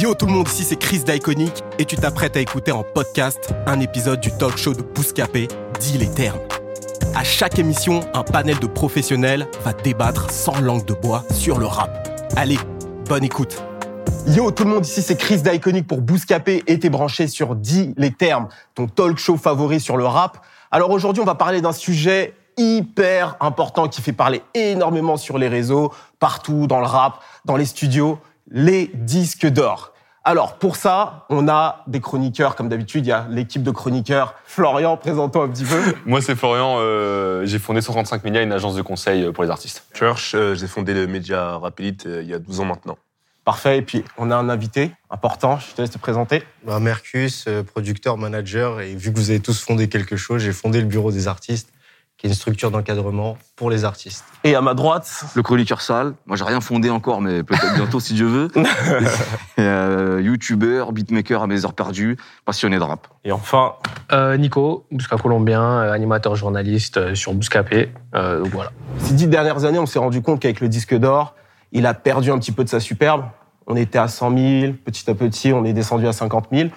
Yo tout le monde, ici c'est Chris d'Iconic et tu t'apprêtes à écouter en podcast un épisode du talk show de Bouscapé, dit les termes. À chaque émission, un panel de professionnels va débattre sans langue de bois sur le rap. Allez, bonne écoute. Yo tout le monde, ici c'est Chris d'Iconic pour Bouscapé et t'es branché sur Dis les termes, ton talk show favori sur le rap. Alors aujourd'hui, on va parler d'un sujet hyper important qui fait parler énormément sur les réseaux, partout dans le rap, dans les studios, les disques d'or. Alors pour ça, on a des chroniqueurs comme d'habitude. Il y a l'équipe de chroniqueurs. Florian, présente-toi un petit peu. Moi, c'est Florian. euh, j'ai fondé 135 Médias, une agence de conseil pour les artistes. Church, euh, j'ai fondé le média Rapelite euh, il y a 12 ans maintenant. Parfait. Et puis on a un invité important. Je te laisse te présenter. Bah, Mercus, euh, producteur, manager, et vu que vous avez tous fondé quelque chose, j'ai fondé le Bureau des artistes, qui est une structure d'encadrement pour les artistes. Et à ma droite, Le chroniqueur sale. Moi, j'ai rien fondé encore, mais peut-être bientôt si Dieu veut. Euh, YouTuber, beatmaker à mes heures perdues, passionné de rap. et enfin Euh, Nico, Bousca Colombien, euh, animateur journaliste euh, sur Bouscapé. Euh, donc voilà. Ces dix dernières années, on s'est rendu compte qu'avec le disque d'or, il a perdu un petit peu de sa superbe. On était à 100 000, petit à petit, on est descendu à 50 000.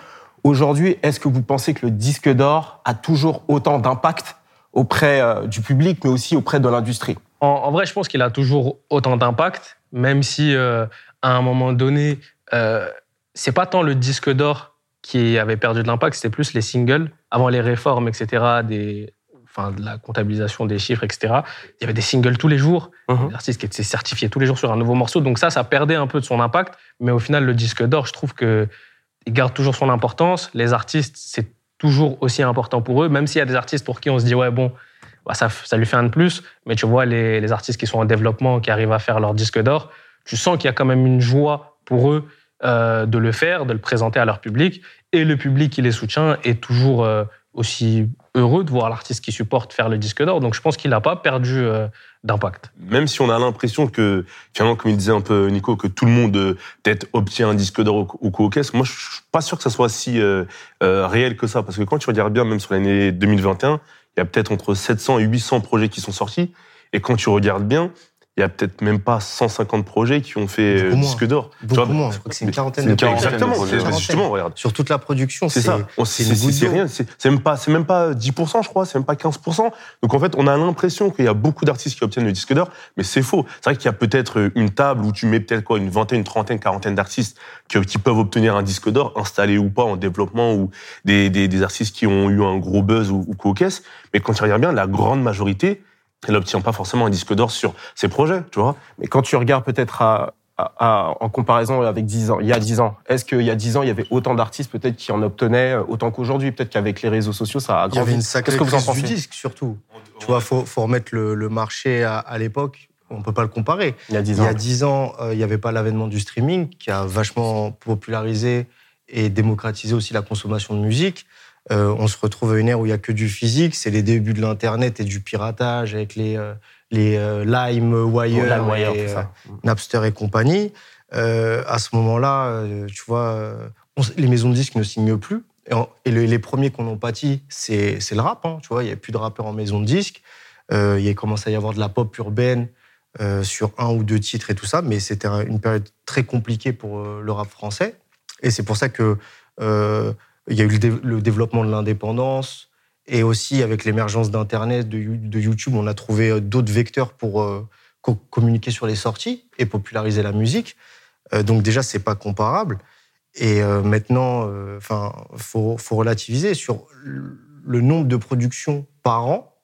Aujourd'hui, est-ce que vous pensez que le disque d'or a toujours autant d'impact auprès euh, du public, mais aussi auprès de l'industrie En, en vrai, je pense qu'il a toujours autant d'impact, même si euh, à un moment donné, euh, c'est pas tant le disque d'or qui avait perdu de l'impact, c'était plus les singles. Avant les réformes, etc., des, enfin, de la comptabilisation des chiffres, etc., il y avait des singles tous les jours. Mhm. Des artistes qui étaient certifiés tous les jours sur un nouveau morceau. Donc ça, ça perdait un peu de son impact. Mais au final, le disque d'or, je trouve que il garde toujours son importance. Les artistes, c'est toujours aussi important pour eux, même s'il y a des artistes pour qui on se dit, ouais, bon, bah, ça, ça lui fait un de plus. Mais tu vois, les, les artistes qui sont en développement, qui arrivent à faire leur disque d'or, tu sens qu'il y a quand même une joie pour eux euh, de le faire, de le présenter à leur public. Et le public qui les soutient est toujours euh, aussi heureux de voir l'artiste qui supporte faire le disque d'or. Donc je pense qu'il n'a pas perdu euh, d'impact. Même si on a l'impression que, finalement, comme il disait un peu Nico, que tout le monde euh, peut-être obtient un disque d'or au, au co-caisse, moi je suis pas sûr que ça soit si euh, euh, réel que ça. Parce que quand tu regardes bien, même sur l'année 2021, il y a peut-être entre 700 et 800 projets qui sont sortis. Et quand tu regardes bien, il y a peut-être même pas 150 projets qui ont fait euh, Beaucoup moins. disque d'or. Beaucoup vois, moins, je crois que c'est une quarantaine de projets. quarantaine. Exactement, ouais. justement, regarde. Sur toute la production, C'est ça. C'est rien. C'est même pas, c'est même pas 10%, je crois. C'est même pas 15%. Donc en fait, on a l'impression qu'il y a beaucoup d'artistes qui obtiennent le disque d'or, mais c'est faux. C'est vrai qu'il y a peut-être une table où tu mets peut-être quoi, une vingtaine, une trentaine, quarantaine d'artistes qui, qui peuvent obtenir un disque d'or, installés ou pas en développement, ou des, des, des artistes qui ont eu un gros buzz ou, ou co-caisse. Mais quand tu regardes bien, la grande majorité, elle n'obtient pas forcément un disque d'or sur ses projets, tu vois. Mais quand tu regardes peut-être à, à- à- en comparaison avec 10 ans, il y a 10 ans, est-ce qu'il y a 10 ans, il y avait autant d'artistes peut-être qui en obtenaient euh, autant qu'aujourd'hui? Peut-être qu'avec les réseaux sociaux, ça a Il y avait grandi. une sacrée Qu'est-ce que vous en crise du pensez? disque, surtout. Tu vois, faut, faut remettre le, le marché à, à l'époque. On peut pas le comparer. Il y a 10 Il ans. y a 10 ans, euh, il n'y avait pas l'avènement du streaming qui a vachement popularisé et démocratisé aussi la consommation de musique. Euh, on se retrouve à une ère où il n'y a que du physique. C'est les débuts de l'Internet et du piratage avec les, euh, les euh, LimeWire, ça. euh, Napster et compagnie. À ce moment-là, tu vois, on les maisons de disques ne signent plus. Et, en- et le- les premiers qu'on en pâtit, c'est le rap. hein, tu vois, il n'y a plus de rappeurs en maison de disques. Il commence à y avoir de la pop urbaine sur un ou deux titres et tout ça, mais c'était un- une période très compliquée pour le rap français. Et c'est pour ça que il y a eu le, dé- le développement de l'indépendance et aussi avec l'émergence d'Internet, de, You- de YouTube, on a trouvé euh, d'autres vecteurs pour euh, co- communiquer sur les sorties et populariser la musique. Euh, donc déjà, c'est pas comparable. Et euh, maintenant, enfin, faut, faut relativiser sur le nombre de productions par an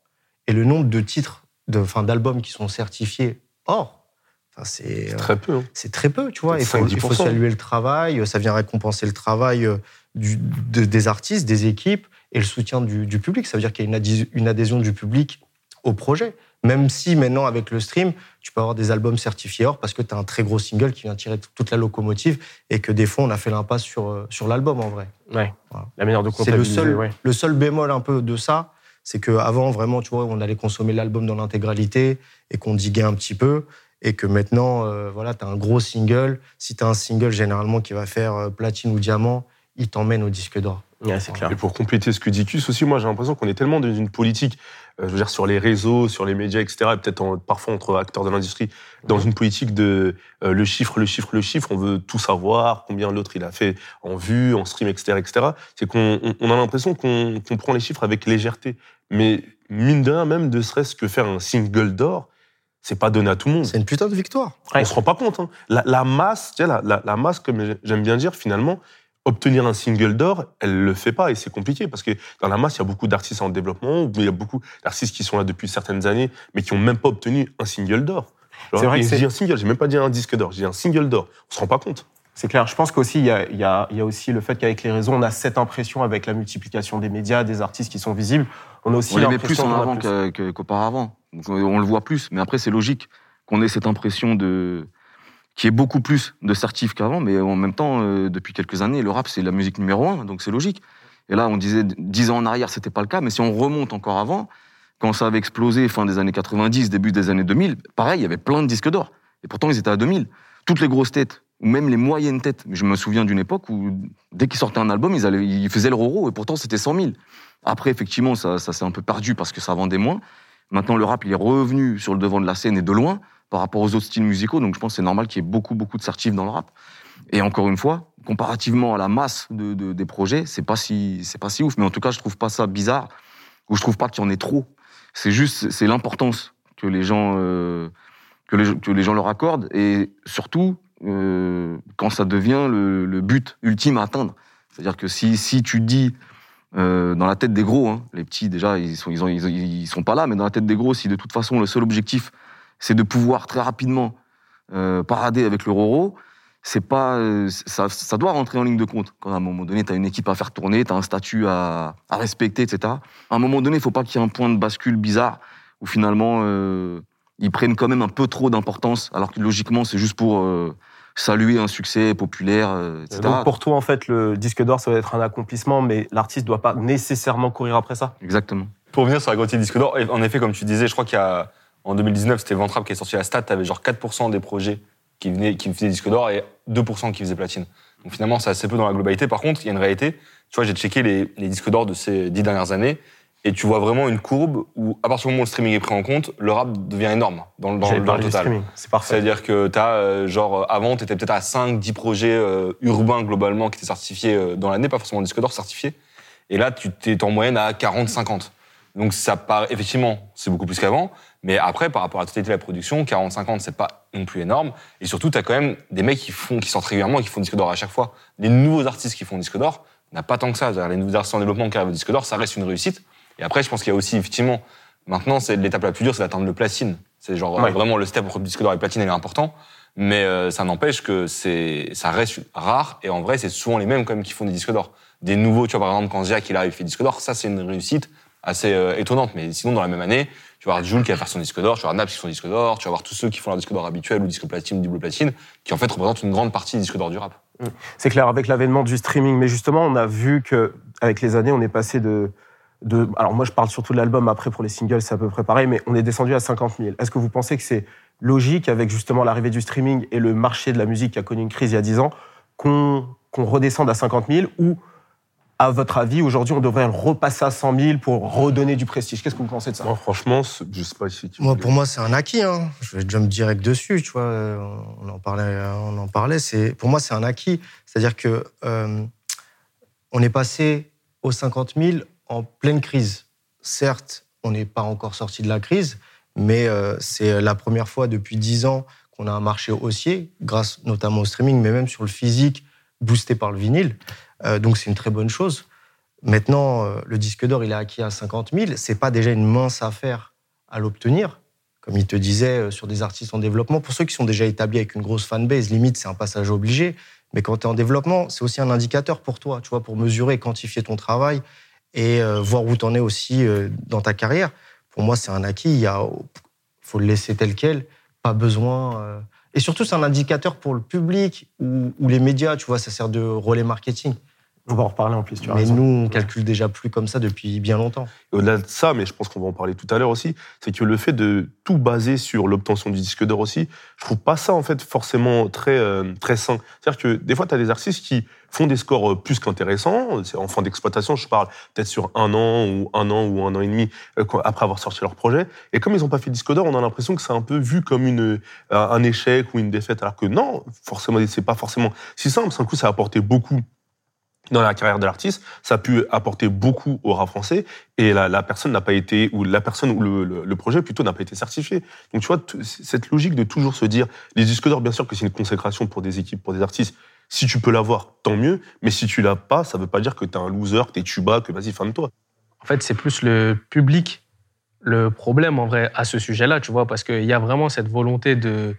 et le nombre de titres, de, enfin, d'albums qui sont certifiés or. Enfin, c'est Très peu. hein. c'est très peu, tu vois. Il faut, 5-10%. il faut saluer le travail, ça vient récompenser le travail du- de- des artistes, des équipes et le soutien du, du public. Ça veut dire qu'il y a une, adhésion du public au projet. Même si maintenant, avec le stream, tu peux avoir des albums certifiés or parce que tu as un très gros single qui vient tirer toute la locomotive et que des fois, on a fait l'impasse sur, euh, sur l'album en vrai. Ouais. Voilà. La manière de C'est le seul, ouais. le seul bémol un peu de ça, c'est qu'avant, vraiment, tu vois, on allait consommer l'album dans l'intégralité et qu'on diguait un petit peu. Et que maintenant, euh, voilà, tu as un gros single. Si tu as un single, généralement, qui va faire euh, platine ou diamant, il t'emmène au disque d'or. Ouais, c'est clair. Et pour compléter ce que dit Cus aussi, moi j'ai l'impression qu'on est tellement dans une politique, euh, je veux dire sur les réseaux, sur les médias, etc. Et peut-être en- parfois entre acteurs de l'industrie, dans une politique de euh, le chiffre, le chiffre, le chiffre. On veut tout savoir, combien l'autre il a fait en vue, en stream, etc., etc. C'est qu'on on- on a l'impression qu'on qu'on prend les chiffres avec légèreté. Mais mine de rien, même de serait-ce que faire un single d'or, c'est pas donné à tout le monde. C'est une putain de victoire. On se rend pas compte. hein. La, la masse, tu sais, la, la, la masse, comme j'aime bien dire, finalement, obtenir un single d'or, elle le fait pas et c'est compliqué parce que dans la masse, il y a beaucoup d'artistes en développement, il y a beaucoup d'artistes qui sont là depuis certaines années, mais qui ont même pas obtenu un single d'or. C'est vrai que dis un single, j'ai même pas dit un disque d'or, j'ai dit un single d'or. On se rend pas compte. C'est clair. Je pense qu'aussi, il y a, il y, a, il y a aussi le fait qu'avec les réseaux, on a cette impression, avec la multiplication des médias, des artistes qui sont visibles, on a aussi On les met plus l'impression en avant qu'auparavant. On le voit plus. Mais après, c'est logique qu'on ait cette impression de qui est beaucoup plus de certifs qu'avant. Mais en même temps, euh, depuis quelques années, le rap, c'est la musique numéro un. Donc, c'est logique. Et là, on disait dix ans en arrière, c'était pas le cas. Mais si on remonte encore avant, quand ça avait explosé fin des années 90, début des années 2000, pareil, il y avait plein de disques d'or. Et pourtant, ils étaient à 2000. Toutes les grosses têtes, ou même les moyennes têtes. Je me souviens d'une époque où, dès qu'ils sortaient un album, ils, allaient, faisaient le roro, et pourtant, c'était 100 000. Après, effectivement, ça, ça s'est un peu perdu parce que ça vendait moins. Maintenant, le rap, il est revenu sur le devant de la scène et de loin par rapport aux autres styles musicaux. Donc, je pense que c'est normal qu'il y ait beaucoup, beaucoup de certifs dans le rap. Et encore une fois, comparativement à la masse de, de- des projets, c'est pas si, c'est pas si ouf. Mais en tout cas, je trouve pas ça bizarre ou je trouve pas qu'il y en ait trop. C'est juste, c'est l'importance que les gens, euh, que les, que les gens leur accordent et surtout euh, quand ça devient le, but ultime à atteindre. C'est-à-dire que si, si tu dis euh, dans la tête des gros, hein, les petits déjà ils sont ils, ont- ils, ils sont pas là, mais dans la tête des gros, si de toute façon le seul objectif c'est de pouvoir très rapidement euh, parader avec le Roro, c'est pas euh, ça, ça doit rentrer en ligne de compte. Quand à un moment donné, tu as une équipe à faire tourner, tu as un statut à, à respecter, etc. À un moment donné, il faut pas qu'il y ait un point de bascule bizarre où finalement euh, ils prennent quand même un peu trop d'importance, alors que logiquement c'est juste pour euh, saluer un succès populaire, euh, etc. Donc pour toi, en fait, le disque d'or, ça va être un accomplissement, mais l'artiste doit pas nécessairement courir après ça? Exactement. Pour revenir sur la quantité disque d'or, en effet, comme tu disais, je crois qu'il y a, en 2019, c'était Ventrap qui est sorti la stat, t'avais genre 4% des projets qui, venaient, qui faisaient disque d'or et 2% qui faisaient platine. Donc finalement, c'est assez peu dans la globalité. Par contre, il y a une réalité. Tu vois, j'ai checké les, les disques d'or de ces dix dernières années et tu vois vraiment une courbe où, à partir du moment où le streaming est pris en compte, le rap devient énorme dans, dans, dans le total. C'est parfait. C'est-à-dire que tu as, genre, avant, tu étais peut-être à 5, 10 projets euh, urbains globalement qui étaient certifiés euh, dans l'année, pas forcément disque d'or certifié. Et là, tu es en moyenne à 40, 50. Donc, ça paraît, effectivement, c'est beaucoup plus qu'avant. Mais après, par rapport à la totalité de la production, 40, 50, c'est pas non plus énorme. Et surtout, tu as quand même des mecs qui font, qui sortent régulièrement et qui font disque d'or à chaque fois. Les nouveaux artistes qui font disque d'or, n'a pas tant que ça. Les nouveaux artistes en développement qui arrivent au disque d'or, ça reste une réussite. Et après, je pense qu'il y a aussi, effectivement, maintenant, c'est l'étape la plus dure, c'est d'atteindre le platine. C'est genre, Ouais. vraiment, le step entre disque d'or et platine, il est important. Mais euh, ça n'empêche que c'est, ça reste rare. Et en vrai, c'est souvent les mêmes quand même qui font des disques d'or. Des nouveaux, tu vois, par exemple, quand Zia qui arrive, il fait disque d'or, ça, c'est une réussite assez euh, étonnante. Mais sinon, dans la même année, tu vas avoir Jules qui va faire son disque d'or, tu vas avoir Naps qui fait son disque d'or, tu vas avoir tous ceux qui font leur disque d'or habituel ou disque platine ou double platine, qui en fait représentent une grande partie des disques d'or du rap. C'est clair, avec l'avènement du streaming. Mais justement, on a vu que avec les années, on est passé de, de. Alors moi, je parle surtout de l'album. Après, pour les singles, c'est à peu près pareil. Mais on est descendu à 50 000. Est-ce que vous pensez que c'est logique, avec justement l'arrivée du streaming et le marché de la musique qui a connu une crise il y a 10 ans, qu'on qu'on redescende à 50 000 ou à votre avis, aujourd'hui, on devrait repasser à 100 000 pour redonner du prestige Qu'est-ce que vous pensez de ça? Moi, franchement, je sais pas si tu. Moi, pour moi, c'est un acquis. Hein. Je vais jump direct dessus, tu vois. euh, On en parlait. On en parlait. C'est pour moi, c'est un acquis. C'est-à-dire que euh, on est passé aux 50 000 en pleine crise. Certes, on n'est pas encore sorti de la crise, mais euh, c'est la première fois depuis 10 ans qu'on a un marché haussier, grâce notamment au streaming, mais même sur le physique, boosté par le vinyle. Euh, donc, c'est une très bonne chose. Maintenant, euh, le disque d'or, il est acquis à 50 000. C'est pas déjà une mince affaire à l'obtenir comme il te disait, euh, sur des artistes en développement. Pour ceux qui sont déjà établis avec une grosse fanbase, limite, c'est un passage obligé. Mais quand tu es en développement, c'est aussi un indicateur pour toi, tu vois, pour mesurer, quantifier ton travail et voir où tu en es aussi dans ta carrière. pour moi, c'est un acquis. Il y a, faut le laisser tel quel. Pas besoin. Et surtout, c'est un indicateur pour le public ou, ou les médias. Tu vois, ça sert de relais marketing. On va en reparler en plus, tu as Mais raison. nous, on calcule déjà plus comme ça depuis bien longtemps. Et Au-delà de ça, mais je pense qu'on va en parler tout à l'heure aussi, c'est que le fait de tout baser sur l'obtention du disque d'or aussi, je trouve pas ça en fait forcément très euh, très sain. C'est-à-dire que des fois, tu as des artistes qui font des scores euh, plus qu'intéressants. C'est en fin d'exploitation, je parle peut-être sur un an ou un an ou un an et demi euh, après avoir sorti leur projet. Et comme ils n'ont pas fait disque d'or, on a l'impression que c'est un peu vu comme une, euh, un échec ou une défaite, alors que non, forcément, c'est pas forcément si simple. C'est un coup, ça a apporté beaucoup dans la carrière de l'artiste, ça a pu apporter beaucoup au rap français et la, la personne n'a pas été ou la personne ou le, projet plutôt n'a pas été certifié. Donc tu vois cette logique de toujours se dire les disques d'or bien sûr que c'est une consécration pour des équipes pour des artistes. Si tu peux l'avoir, tant mieux, mais si tu l'as pas, ça veut pas dire que tu es un loser, que tu es tuba, que vas-y de toi. En fait, c'est plus le public le problème en vrai à ce sujet-là, tu vois, parce qu'il y a vraiment cette volonté de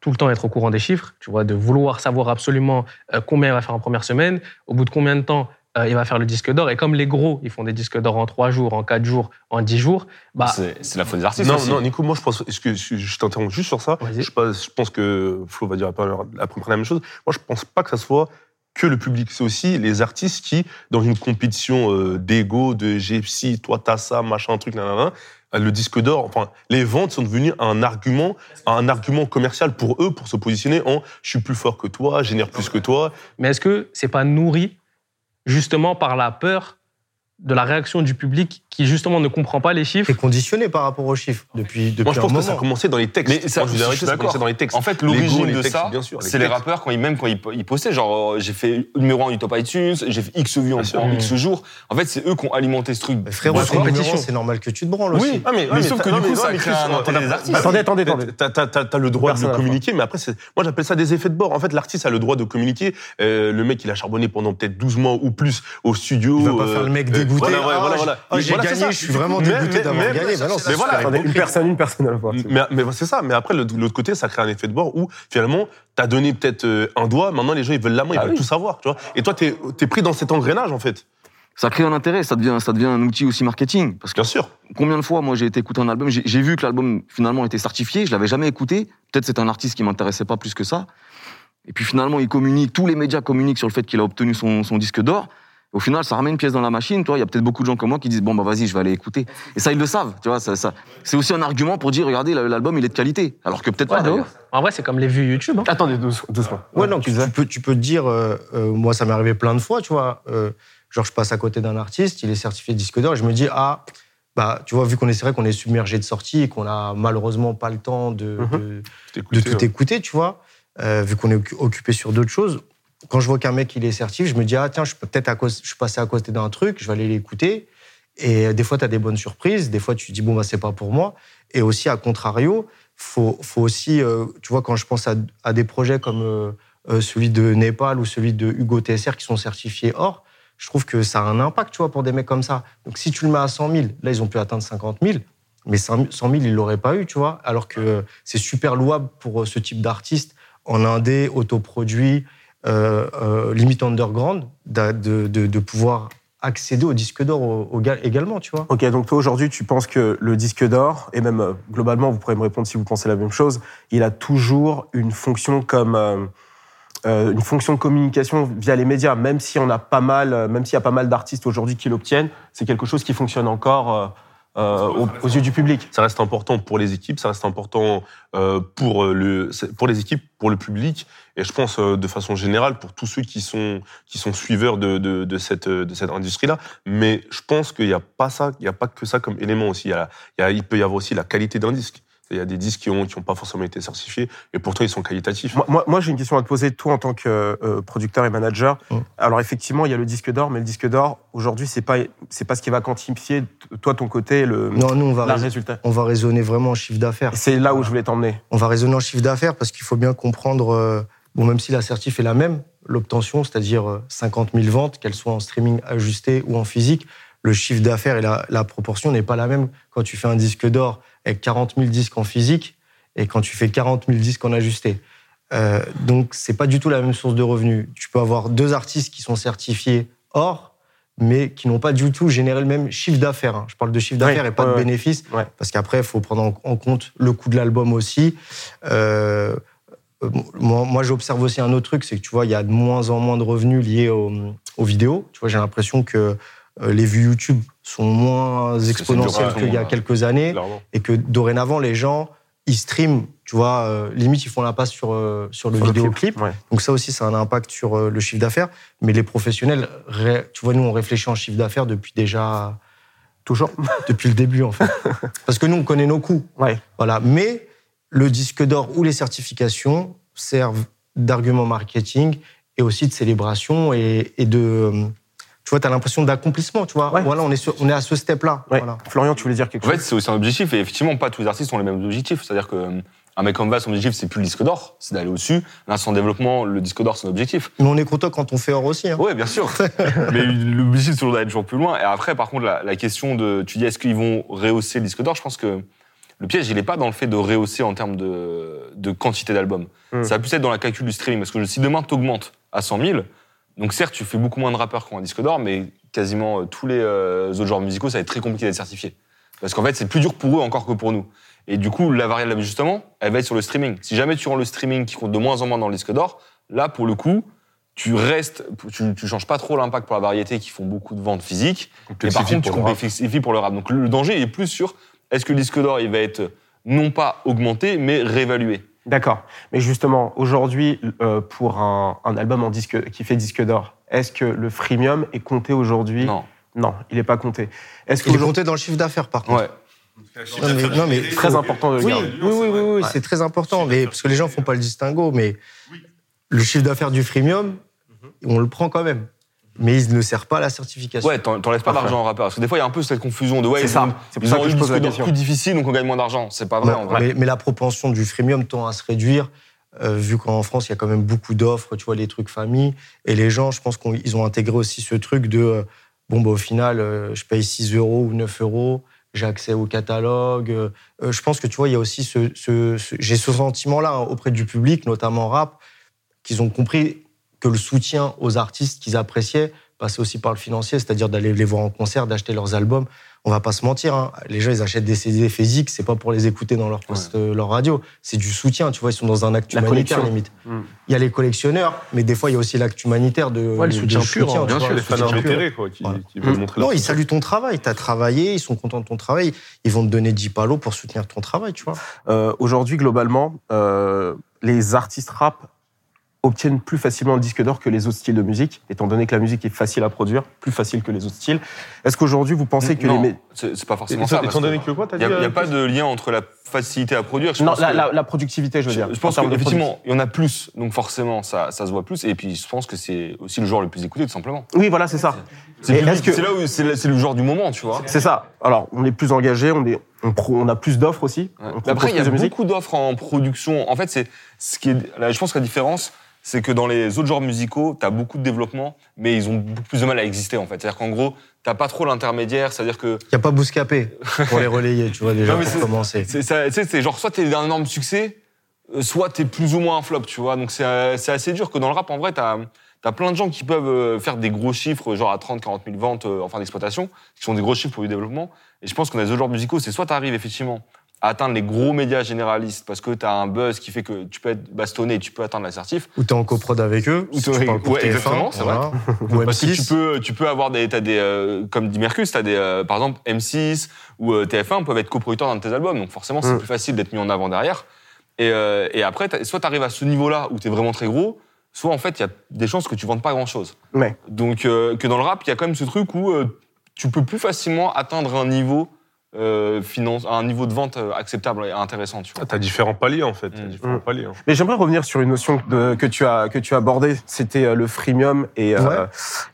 tout le temps être au courant des chiffres, tu vois, de vouloir savoir absolument euh, combien il va faire en première semaine, au bout de combien de temps euh, il va faire le disque d'or? Et comme les gros, ils font des disques d'or en trois jours, en quatre jours, en dix jours, bah, C'est c'est la faute des artistes Non, aussi. non, Nico, moi je pense, est-ce que je t'interromps juste sur ça je, pense- je pense que Flo va dire à peu près la même chose. Moi, je pense pas que ça soit que le public. C'est aussi les artistes qui, dans une compétition euh, d'ego, de GFC, toi t'as ça, machin, truc, nanana, le disque d'or, enfin, les ventes sont devenues un argument, un argument commercial pour eux, pour se positionner en je suis plus fort que toi, je génère plus que toi. mais est-ce que c'est pas nourri justement par la peur de la réaction du public qui justement ne comprend pas les chiffres T'es conditionné par rapport aux chiffres depuis, depuis Moi, je un pense que moment. ça a commencé dans les textes. Mais ça, Moi, je vous suis que ça a commencé dans les textes. En fait, l'origine de textes, ça, bien sûr, c'est les textes. rappeurs quand ils même quand ils, ils postaient genre euh, j'ai fait numéro 1 du top iTunes, j'ai fait X vues en, sûr. en X jours. En fait, c'est eux qui ont alimenté ce truc. Mais frérot, de c'est score. numéro un, c'est normal que tu te branles aussi. Oui, Ah, mais, mais sauf que du coup, ça crée un intérêt des artistes. Attendez, attendez, attendez. T'as, t'as- t'as- t'as le droit Personne de à la communiquer, mais après, c'est, moi j'appelle ça des effets de bord. En fait, l'artiste a le droit de communiquer. Euh, le mec, il a charbonné pendant peut-être 12 mois ou plus au studio. Il va pas faire le mec euh, dégoûté. Voilà, ouais, Ah, voilà, j'ai- voilà. ah, j'ai Voilà, c'est gagné, je suis vraiment dégoûté d'avoir mais- gagné. Mais voilà, une personne, une personne à la fois. Mais, mais c'est ça. Mais après, de l'autre côté, ça crée un effet de bord où finalement, t'as donné peut-être euh, un doigt. Maintenant, les gens, ils veulent la main, ils Ah veulent oui. tout savoir. Tu vois. Et toi, t'es, t'es pris dans cet engrenage, en fait. Ça crée un intérêt, ça devient, ça devient un outil aussi marketing. Parce que Bien sûr. combien de fois, moi, j'ai été écouter un album, j'ai j'ai vu que l'album finalement était certifié, je l'avais jamais écouté. Peut-être c'est un artiste qui m'intéressait pas plus que ça. Et puis finalement, il communique, tous les médias communiquent sur le fait qu'il a obtenu son, son disque d'or. Au final, ça remet une pièce dans la machine. Toi, il y a peut-être beaucoup de gens comme moi qui disent bon bah vas-y, je vais aller écouter. Et ça, ils le savent. Tu vois, ça, ça- c'est aussi un argument pour dire regardez, l'album il est de qualité. Alors que peut-être Ouais, pas. En vrai, c'est comme les vues YouTube. hein. Attendez, doucement. Ouais, non, tu, tu peux, tu peux te dire, euh, euh, moi, ça m'est arrivé plein de fois, tu vois. euh, genre, je passe à côté d'un artiste, il est certifié disque d'or, et je me dis, ah, bah, tu vois, vu qu'on est, c'est vrai qu'on est submergé de sorties et qu'on a malheureusement pas le temps de, Mhm. de, tout écouter, tu vois, euh, vu qu'on est occu- occupé sur d'autres choses. Quand je vois qu'un mec, il est certifié, je me dis, ah, tiens, je suis peut-être à cause, je suis passé à côté d'un truc, je vais aller l'écouter. Et euh, des fois, tu as des bonnes surprises, des fois, tu dis, bon, bah, c'est pas pour moi. Et aussi, à contrario, faut, faut aussi, euh, tu vois, quand je pense à, des projets comme euh, celui de Népal ou celui de Hugo TSR qui sont certifiés or, je trouve que ça a un impact, tu vois, pour des mecs comme ça. Donc, si tu le mets à 100 000, là, ils ont pu atteindre 50 000, mais 100 000, ils l'auraient pas eu, tu vois. Alors que c'est super louable pour ce type d'artiste en indé, autoproduit, limite underground, de, de, pouvoir accéder au disque d'or également, tu vois. Ok, donc toi aujourd'hui, tu penses que le disque d'or, et même euh, globalement, vous pourrez me répondre si vous pensez la même chose, il a toujours une fonction comme euh, euh, une fonction de communication via les médias, même si on a pas mal, euh, même s'il y a pas mal d'artistes aujourd'hui qui l'obtiennent, c'est quelque chose qui fonctionne encore euh, aux, yeux du public. Ça reste important pour les équipes, ça reste important euh, pour, euh, le, pour les équipes, pour le public, et je pense euh, de façon générale pour tous ceux qui sont, qui sont suiveurs de, de, de cette, de cette industrie-là. Mais je pense qu'il n'y a pas ça, il n'y a pas que ça comme élément aussi. Il, y a- il peut y avoir aussi la qualité d'un disque. Il y a des disques qui n'ont qui ont pas forcément été certifiés, et pourtant ils sont qualitatifs. Moi, moi, moi, j'ai une question à te poser, toi en tant que euh, producteur et manager. Mm. Alors effectivement, il y a le disque d'or, mais le disque d'or aujourd'hui, c'est pas c'est pas ce qui va quantifier toi ton côté le Non, nous, on va, la rais- résultat. on va raisonner vraiment en chiffre d'affaires. C'est là où je voulais t'emmener. On va raisonner en chiffre d'affaires parce qu'il faut bien comprendre, euh, bon, même si la certif est la même, l'obtention, c'est-à-dire euh, 50 000 ventes, qu'elles soient en streaming ajusté ou en physique, le chiffre d'affaires et la, la proportion n'est pas la même quand tu fais un disque d'or avec 40 000 disques en physique et quand tu fais 40 000 disques en ajusté. Euh, donc, c'est pas du tout la même source de revenus. Tu peux avoir deux artistes qui sont certifiés or, mais qui n'ont pas du tout généré le même chiffre d'affaires. hein. Je parle de chiffre d'affaires et pas de bénéfices, Ouais. parce qu'après, il faut prendre en, compte le coût de l'album aussi. Euh, euh, moi, moi, j'observe aussi un autre truc, c'est que tu vois, il y a de moins en moins de revenus liés aux, aux vidéos. Tu vois, j'ai l'impression que les vues YouTube sont moins exponentielles qu'il y a ouais. quelques années Clairement. et que dorénavant, les gens, ils streament, tu vois, euh, limite, ils font la passe sur, euh, sur le Sur le vidéoclip. clip, ouais. Donc ça aussi, ça a un impact sur euh, le chiffre d'affaires. Mais les professionnels, tu vois, nous, on réfléchit en chiffre d'affaires depuis déjà... Toujours Depuis le début, en fait. Parce que nous, on connaît nos coûts. Ouais. Voilà. Mais le disque d'or ou les certifications servent d'argument marketing et aussi de célébration et, et de... Tu vois, tu as l'impression d'accomplissement, tu vois. Ouais. Voilà, on est, sur- on est à ce step-là. Ouais. Voilà. Florian, tu voulais dire quelque En fait, chose c'est aussi un objectif, et effectivement, pas tous les artistes ont les mêmes objectifs. C'est-à-dire que euh, un mec comme Va, son objectif, c'est plus le disque d'or, c'est d'aller au-dessus. Là, son développement, le disque d'or, c'est un objectif. Mais on est content quand on fait or aussi. hein. Ouais, bien sûr. Mais l'objectif, c'est toujours d'aller toujours plus loin. Et après, par contre, la, la question de, tu dis, est-ce qu'ils vont rehausser le disque d'or? Je pense que le piège, il n'est pas dans le fait de rehausser en termes de, de quantité d'albums. Hmm. Ça va plus être dans la calcul du streaming. Parce que si demain, tu augmentes à 100 000, donc certes, tu fais beaucoup moins de rappeurs qui ont un disque d'or, mais quasiment euh, tous les euh, autres genres musicaux, ça va être très compliqué d'être certifié. Parce qu'en fait, c'est plus dur pour eux encore que pour nous. Et du coup, la variable d'ajustement, elle va être sur le streaming. Si jamais tu rends le streaming qui compte de moins en moins dans le disque d'or, là, pour le coup, tu restes, tu, tu changes pas trop l'impact pour la variété qui font beaucoup de ventes physiques. Et par contre, tu complexifies pour le rap. Donc le danger est plus sur est-ce que le disque d'or, il va être non pas augmenté, mais réévalué? D'accord. Mais justement, aujourd'hui, euh, pour un, un album en disque, qui fait disque d'or, est-ce que le freemium est compté aujourd'hui? Non. Non, il n'est pas compté. Est-ce Il est compté dans le chiffre d'affaires, par contre. Ouais. Non, mais, non, mais c'est très important de le Oui, garder oui, oui, oui, oui, c'est très important. Mais, parce que les gens font pas le distinguo, mais le chiffre d'affaires du freemium, on le prend quand même. Mais il ne sert pas à la certification. Ouais, t'en- t'enlèves pas d'argent en rappeur. Parce que des fois, il y a un peu cette confusion de ouais, C'est ça. pour ça que je pose la question. plus difficile, donc on gagne moins d'argent. C'est pas vrai en vrai. mais, mais la propension du freemium tend à se réduire, euh, vu qu'en France, il y a quand même beaucoup d'offres, tu vois, les trucs famille. Et les gens, je pense qu'ils ont intégré aussi ce truc de, euh, bon, bah, au final, euh, je paye 6 euros ou 9 euros, j'ai accès au catalogue. je pense que, tu vois, il y a aussi ce... ce- ce- j'ai ce sentiment-là hein, auprès du public, notamment rap, qu'ils ont compris que le soutien aux artistes qu'ils appréciaient passait aussi par le financier, c'est-à-dire d'aller les voir en concert, d'acheter leurs albums. On va pas se mentir, hein, les gens ils achètent des CD physiques, c'est pas pour les écouter dans leur poste, leur radio, c'est du soutien, tu vois, ils sont dans un acte La humanitaire collection. limite. Mm. Il y a les collectionneurs, mais des fois il y a aussi l'acte humanitaire de, Ouais, le soutien de pur, hein, tu bien vois, sûr, le les fans soutien quoi, qui, Voilà. qui veulent Mm. montrer Non, ils soutien. saluent ton travail, tu as travaillé, ils sont contents de ton travail, ils vont te donner 10 palos pour soutenir ton travail, tu vois. Euh, Aujourd'hui, globalement, euh, les artistes rap obtiennent plus facilement le disque d'or que les autres styles de musique, étant donné que la musique est facile à produire, plus facile que les autres styles. Est-ce qu'aujourd'hui, vous pensez que non, les... c'est pas forcément ça. étant donné que quoi, Il n'y a, il y a euh, pas de lien entre la facilité à produire. Je Non, pense la, que- la- la productivité, je veux Je, dire. je en pense qu'effectivement, il y en a plus, donc forcément, ça, ça se voit plus. Et puis, je pense que c'est aussi le joueur le plus écouté, tout simplement. Oui, voilà, c'est ça. C'est c'est là où c'est le- joueur du moment, tu vois. C'est ça. Alors, on est plus engagé, on, est, on, pro- on a plus d'offres aussi. Ouais. Après, il y a beaucoup d'offres en production. En fait, c'est ce qui est. là, je pense que la différence, c'est que dans les autres genres musicaux, tu as beaucoup de développement, mais ils ont beaucoup plus de mal à exister, en fait. C'est-à-dire qu'en gros, t'as pas trop l'intermédiaire. C'est-à-dire que Il n'y a pas Bouscapé pour les relayer, tu vois, déjà, Non, mais pour c'est- commencer. tu sais, c'est genre soit t'es un énorme succès, euh, soit t'es plus ou moins un flop, tu vois. Donc c'est euh, c'est assez dur que dans le rap, en vrai, t'as as plein de gens qui peuvent euh, faire des gros chiffres, genre à 30, 40 000 ventes en fin d'exploitation, qui sont des gros chiffres pour du développement. Et je pense qu'on a des autres genres musicaux, c'est soit t'arrives effectivement à atteindre les gros médias généralistes parce que t'as un buzz qui fait que tu peux être bastonné et tu peux atteindre l'assertif. Ou t'es en coprod avec eux, Ou si tu parles pour ouais, TF1, exactement, c'est voilà. ou Parce que tu M6. peux, tu peux avoir des, t'as des, euh, comme dit Mercus, t'as des, euh, par exemple, M6 ou euh, TF1 peuvent être coproducteurs d'un de tes albums. Donc forcément, c'est Mm. plus facile d'être mis en avant derrière. Et, euh, et après, soit t'arrives à ce niveau-là où t'es vraiment très gros, soit en fait, il y a des chances que tu vendes pas grand-chose. Ouais. Donc, euh, que dans le rap, il y a quand même ce truc où euh, tu peux plus facilement atteindre un niveau, euh, finance, un niveau de vente euh, acceptable et intéressant, tu vois. Ah, T'as différents paliers, en fait. T'as Mm. différents Mm. paliers. hein. Mais j'aimerais revenir sur une notion de- que tu as que tu as abordée. C'était euh, le freemium et euh,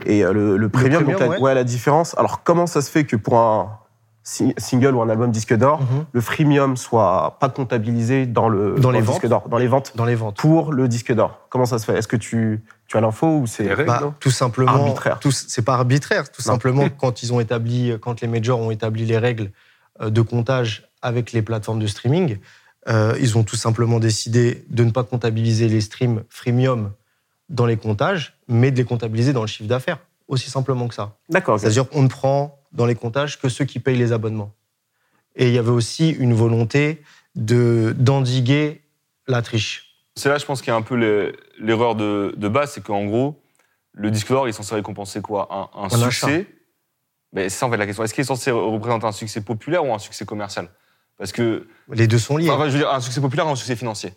et le, le premium. premium, donc ouais. ouais, la différence. Alors comment ça se fait que pour un si- single ou un album disque d'or, Mhm. le freemium soit pas comptabilisé dans le Dans les le ventes. disque d'or, dans les ventes Dans les ventes. pour le disque d'or? Comment ça se fait? Est-ce que tu tu as l'info ou c'est Bah, tout simplement. Arbitraire. C'est pas arbitraire. Tout Non. simplement, quand ils ont établi, quand les majors ont établi les règles euh, de comptage avec les plateformes de streaming, euh, ils ont tout simplement décidé de ne pas comptabiliser les streams freemium dans les comptages, mais de les comptabiliser dans le chiffre d'affaires. aussi simplement que ça. D'accord. C'est-à-dire qu'on ne prend dans les comptages que ceux qui payent les abonnements. Et il y avait aussi une volonté de d'endiguer la triche. C'est là, je pense qu'il y a un peu le- l'erreur de, de base, c'est qu'en gros, le disque d'or il est censé récompenser quoi? Un, succès? Mais c'est ça en fait la question. Est-ce qu'il est censé représenter un succès populaire ou un succès commercial? Parce que, Les deux sont liés. enfin, je veux dire, un succès populaire ou un succès financier?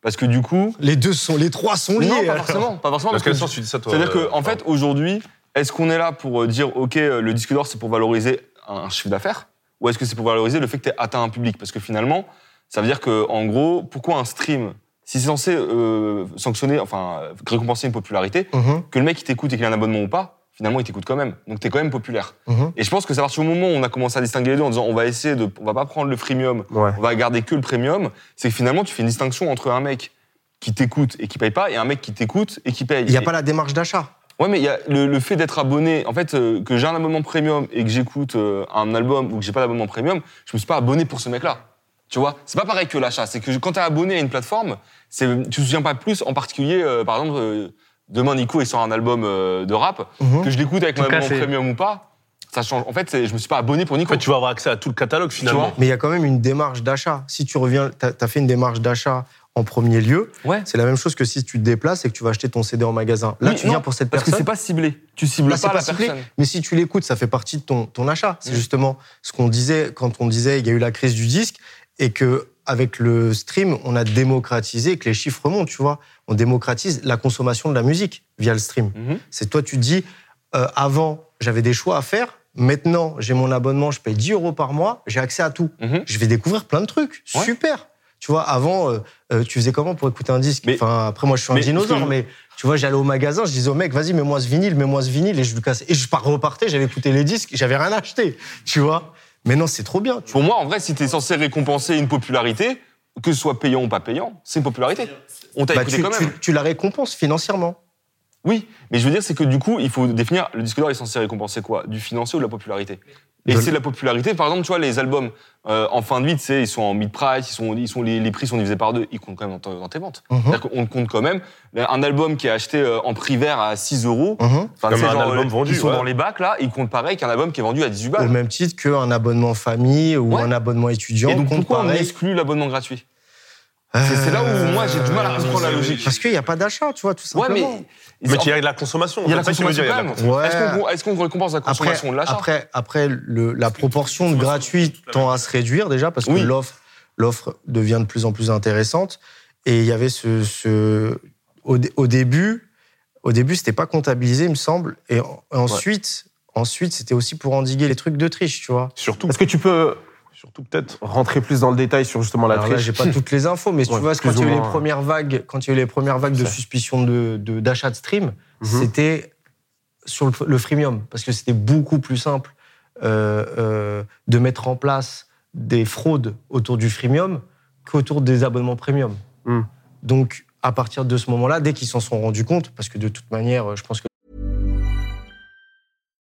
Parce que du coup, les deux sont, les trois sont liés. non, pas forcément, pas forcément. Dans Parce quel que sens tu dis ça, toi C'est-à-dire euh, qu'en en fait, aujourd'hui, est-ce qu'on est là pour euh, dire, OK, euh, le disque d'or, c'est pour valoriser un chiffre d'affaires? Ou est-ce que c'est pour valoriser le fait que tu atteint un public? Parce que finalement, ça veut dire que, en gros, pourquoi un stream Si c'est censé euh, sanctionner, enfin, récompenser une popularité, Mhm, que le mec, il t'écoute et qu'il a un abonnement ou pas, finalement, il t'écoute quand même. Donc, t'es quand même populaire. mhm. Et je pense que c'est à partir du moment où on a commencé à distinguer les deux en disant, on va essayer de. On va pas prendre le freemium, Ouais. on va garder que le premium, c'est que finalement, tu fais une distinction entre un mec qui t'écoute et qui paye pas et un mec qui t'écoute et qui paye. Il n'y a Et- pas la démarche d'achat. Ouais, mais il y a le, le fait d'être abonné, en fait, euh, que j'ai un abonnement premium et que j'écoute euh, un album ou que j'ai pas d'abonnement premium, je me suis pas abonné pour ce mec-là. Tu vois, c'est pas pareil que l'achat. C'est que quand t'es abonné à une plateforme, c'est, tu te souviens pas plus, en particulier, euh, par exemple, euh, demain Nico il sort un album euh, de rap, Mhm. que je l'écoute avec Tout mon premium ou pas, ça change. En fait, c'est- je me suis pas abonné pour En Nico. fait, tu vas avoir accès à tout le catalogue finalement. Mais il y a quand même une démarche d'achat. Si tu reviens, tu as, fait une démarche d'achat en premier lieu, Ouais. c'est la même chose que si tu te déplaces et que tu vas acheter ton CD en magasin. Là, Oui, tu non, viens pour cette Parce que personne. c'est pas ciblé. Tu cibles Là, pas, c'est la ciblé. personne. Mais si tu l'écoutes, ça fait partie de ton, ton achat. C'est Mm. justement ce qu'on disait quand on disait il y a eu la crise du disque et que avec le stream, on a démocratisé, que les chiffres remontent, tu vois. On démocratise la consommation de la musique via le stream. Mhm. C'est toi, tu dis, euh, avant, j'avais des choix à faire. Maintenant, j'ai mon abonnement, je paye 10 euros par mois, j'ai accès à tout. Mhm. Je vais découvrir plein de trucs. Ouais. Super. Tu vois, avant, euh, euh, tu faisais comment pour écouter un disque? Mais- Enfin, après, moi, je suis un mais dinosaure, mais tu vois, j'allais au magasin, je disais au mec, vas-y, mets-moi ce vinyle, mets-moi ce vinyle, et je lui cassais. Et je par- repartais, j'avais écouté les disques, j'avais rien acheté. Tu vois Mais non, c'est trop bien. Tu- Pour moi, en vrai, si tu es censé récompenser une popularité, que ce soit payant ou pas payant, c'est une popularité. On t'a Bah, écouté tu, quand même. tu- tu la récompenses financièrement. Oui, mais je veux dire, c'est que du coup, il faut définir le disque d'or est censé récompenser quoi? Du financier ou de la popularité? Et De- c'est la popularité. Par exemple, tu vois, les albums euh, en fin de vie, tu sais, ils sont en mid-price, ils sont, ils sont, les, les prix sont divisés par deux, ils comptent quand même dans, tes ventes. C'est-à-dire qu'on compte quand même. Un album qui est acheté euh, en prix vert à 6 euros, Mhm. enfin, Comme un genre, album euh, vendu, Ils sont ouais. dans les bacs, là, ils comptent pareil qu'un album qui est vendu à 18 Au balles. même titre qu'un abonnement famille ou Ouais. un abonnement étudiant. Et donc, compte pourquoi on exclut l'abonnement gratuit? C'est là où moi, j'ai du mal à comprendre la logique. Parce qu'il n'y a pas d'achat, tu vois, tout Ouais, simplement. mais. Mais il y a de la consommation. Il y a consommation de la même. Ouais. Est-ce qu'on qu'on récompense la Après, consommation de l'achat après, après le- la proportion de gratuit tend à se réduire déjà parce que Oui. l'offre, l'offre devient de plus en plus intéressante. Et il y avait ce, ce- au, dé- au début, au début, c'était pas comptabilisé, il me semble. Et en- ensuite, ensuite, c'était aussi pour endiguer les trucs de triche, tu vois. Surtout, Est-ce que tu peux surtout peut-être. rentrer plus dans le détail sur justement la Alors là, triche j'ai pas toutes les infos, mais tu Ouais, vois, quand il y a eu les premières vagues, quand il y a eu les premières vagues de suspicion de d'achat de, stream, Mhm. c'était sur le, le freemium, parce que c'était beaucoup plus simple euh, euh, de mettre en place des fraudes autour du freemium qu'autour des abonnements premium. Mhm. Donc, à partir de ce moment-là, dès qu'ils s'en sont rendus compte, parce que de toute manière, je pense que